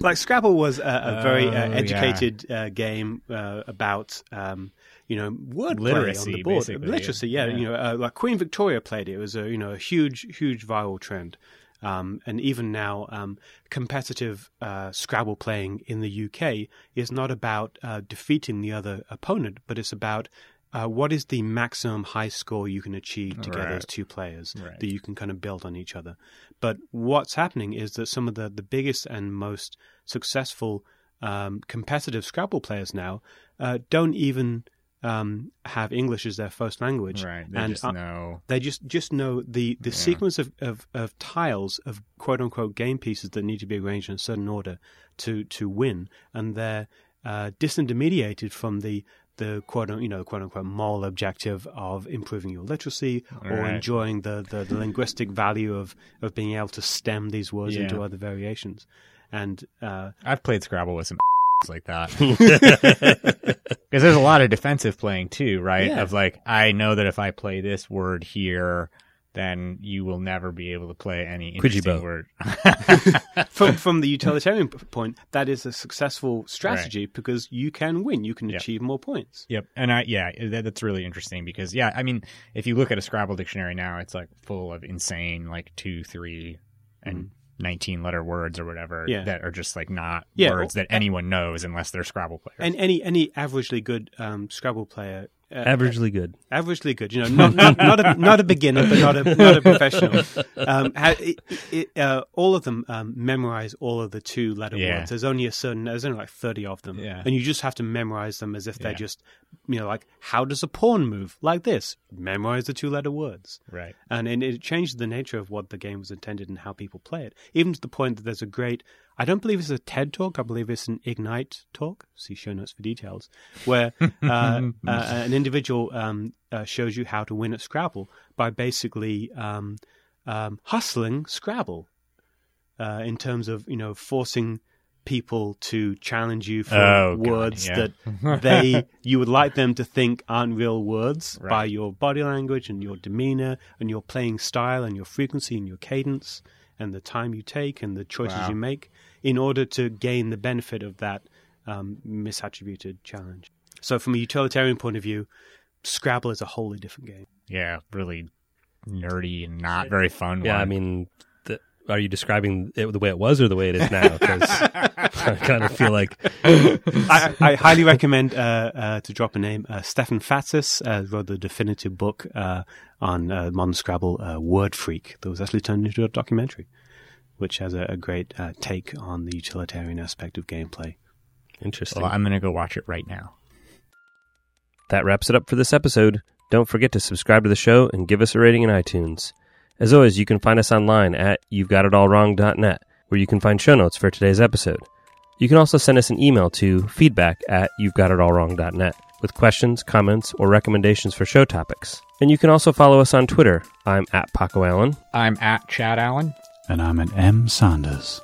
Speaker 1: like Scrabble was a, a very uh,
Speaker 4: Oh, yeah.
Speaker 1: educated uh, game uh, about um, you know word
Speaker 4: Literacy,
Speaker 1: on the board, literacy. Yeah,
Speaker 4: Yeah.
Speaker 1: you know, uh, like Queen Victoria played it. It was a you know a huge, huge viral trend. Um, and even now, um, competitive uh, Scrabble playing in the UK is not about uh, defeating the other opponent, but it's about uh, what is the maximum high score you can achieve together
Speaker 4: Right.
Speaker 1: as two players
Speaker 4: Right.
Speaker 1: that you can kind of build on each other. But what's happening is that some of the, the biggest and most successful um, competitive Scrabble players now uh, don't even um, have English as their first language.
Speaker 4: Right. They
Speaker 1: and
Speaker 4: just
Speaker 1: uh,
Speaker 4: know.
Speaker 1: they just, just know the, the
Speaker 4: Yeah.
Speaker 1: sequence of, of, of tiles of quote unquote game pieces that need to be arranged in a certain order to, to win. And they're uh, disintermediated from the, the quote you know quote unquote moral objective of improving your literacy or
Speaker 4: Right.
Speaker 1: enjoying the, the, the linguistic value of, of being able to stem these words
Speaker 4: Yeah.
Speaker 1: into other variations. And uh,
Speaker 4: I've played Scrabble with some like that. Because there's a lot of defensive playing too, right?
Speaker 1: Yeah.
Speaker 4: Of like, I know that if I play this word here, then you will never be able to play any
Speaker 2: Kwyjibo.
Speaker 4: interesting word.
Speaker 1: from from the utilitarian point, that is a successful strategy because you can win. You can
Speaker 4: Yep.
Speaker 1: achieve more points.
Speaker 4: Yep, and I yeah, that, that's really interesting because yeah, I mean, if you look at a Scrabble dictionary now, it's like full of insane like two, three, and nineteen letter words or whatever.
Speaker 1: Yeah.
Speaker 4: that are just like not
Speaker 1: Yeah,
Speaker 4: words
Speaker 1: well,
Speaker 4: that anyone knows unless they're Scrabble players.
Speaker 1: And any any averagely good um, Scrabble player, uh,
Speaker 2: Averagely good.
Speaker 1: averagely good, you know, not not not a, not a beginner, but not a not a professional. Um, ha, it, it, uh, all of them um, memorize all of the two letter
Speaker 4: Yeah.
Speaker 1: words. There's only a certain. There's only like thirty of them,
Speaker 4: Yeah.
Speaker 1: and you just have to memorize them as if they're
Speaker 4: Yeah.
Speaker 1: just, you know, like how does a pawn move? Like this. Memorize the two letter words.
Speaker 4: right.
Speaker 1: and, and it changes the nature of what the game was intended and how people play it. Even to the point that there's a great, I don't believe it's a TED talk, I believe it's an Ignite talk. See show notes for details, where uh, uh, an individual um, uh, shows you how to win at Scrabble by basically um, um, hustling Scrabble uh, in terms of you know forcing people to challenge you for
Speaker 4: Oh, God,
Speaker 1: words
Speaker 4: yeah.
Speaker 1: that they you would like them to think aren't real words
Speaker 4: Right.
Speaker 1: by your body language and your demeanor and your playing style and your frequency and your cadence and the time you take and the choices
Speaker 4: Wow.
Speaker 1: you make in order to gain the benefit of that um, misattributed challenge. So, from a utilitarian point of view, Scrabble is a wholly different game.
Speaker 4: Yeah, really nerdy and not very fun.
Speaker 2: Yeah,
Speaker 4: one.
Speaker 2: I mean, the, are you describing it the way it was or the way it is now? Because I kind of feel like
Speaker 1: I, I highly recommend uh, uh, to drop a name. Uh, Stefan Fatsis uh, wrote the definitive book uh, on uh, modern Scrabble, uh, Word Freak, that was actually turned into a documentary, which has a, a great uh, take on the utilitarian aspect of gameplay.
Speaker 2: interesting.
Speaker 4: well, I'm gonna go watch it right now.
Speaker 2: That wraps it up for this episode. Don't forget to subscribe to the show and give us a rating in iTunes. As always, you can find us online at you'vegotitallwrong.net, where you can find show notes for today's episode. You can also send us an email to feedback at you'vegotitallwrong.net with questions, comments, or recommendations for show topics. And you can also follow us on Twitter. I'm at Paco Allen.
Speaker 4: I'm at Chad Allen.
Speaker 3: And I'm at M. Sanders.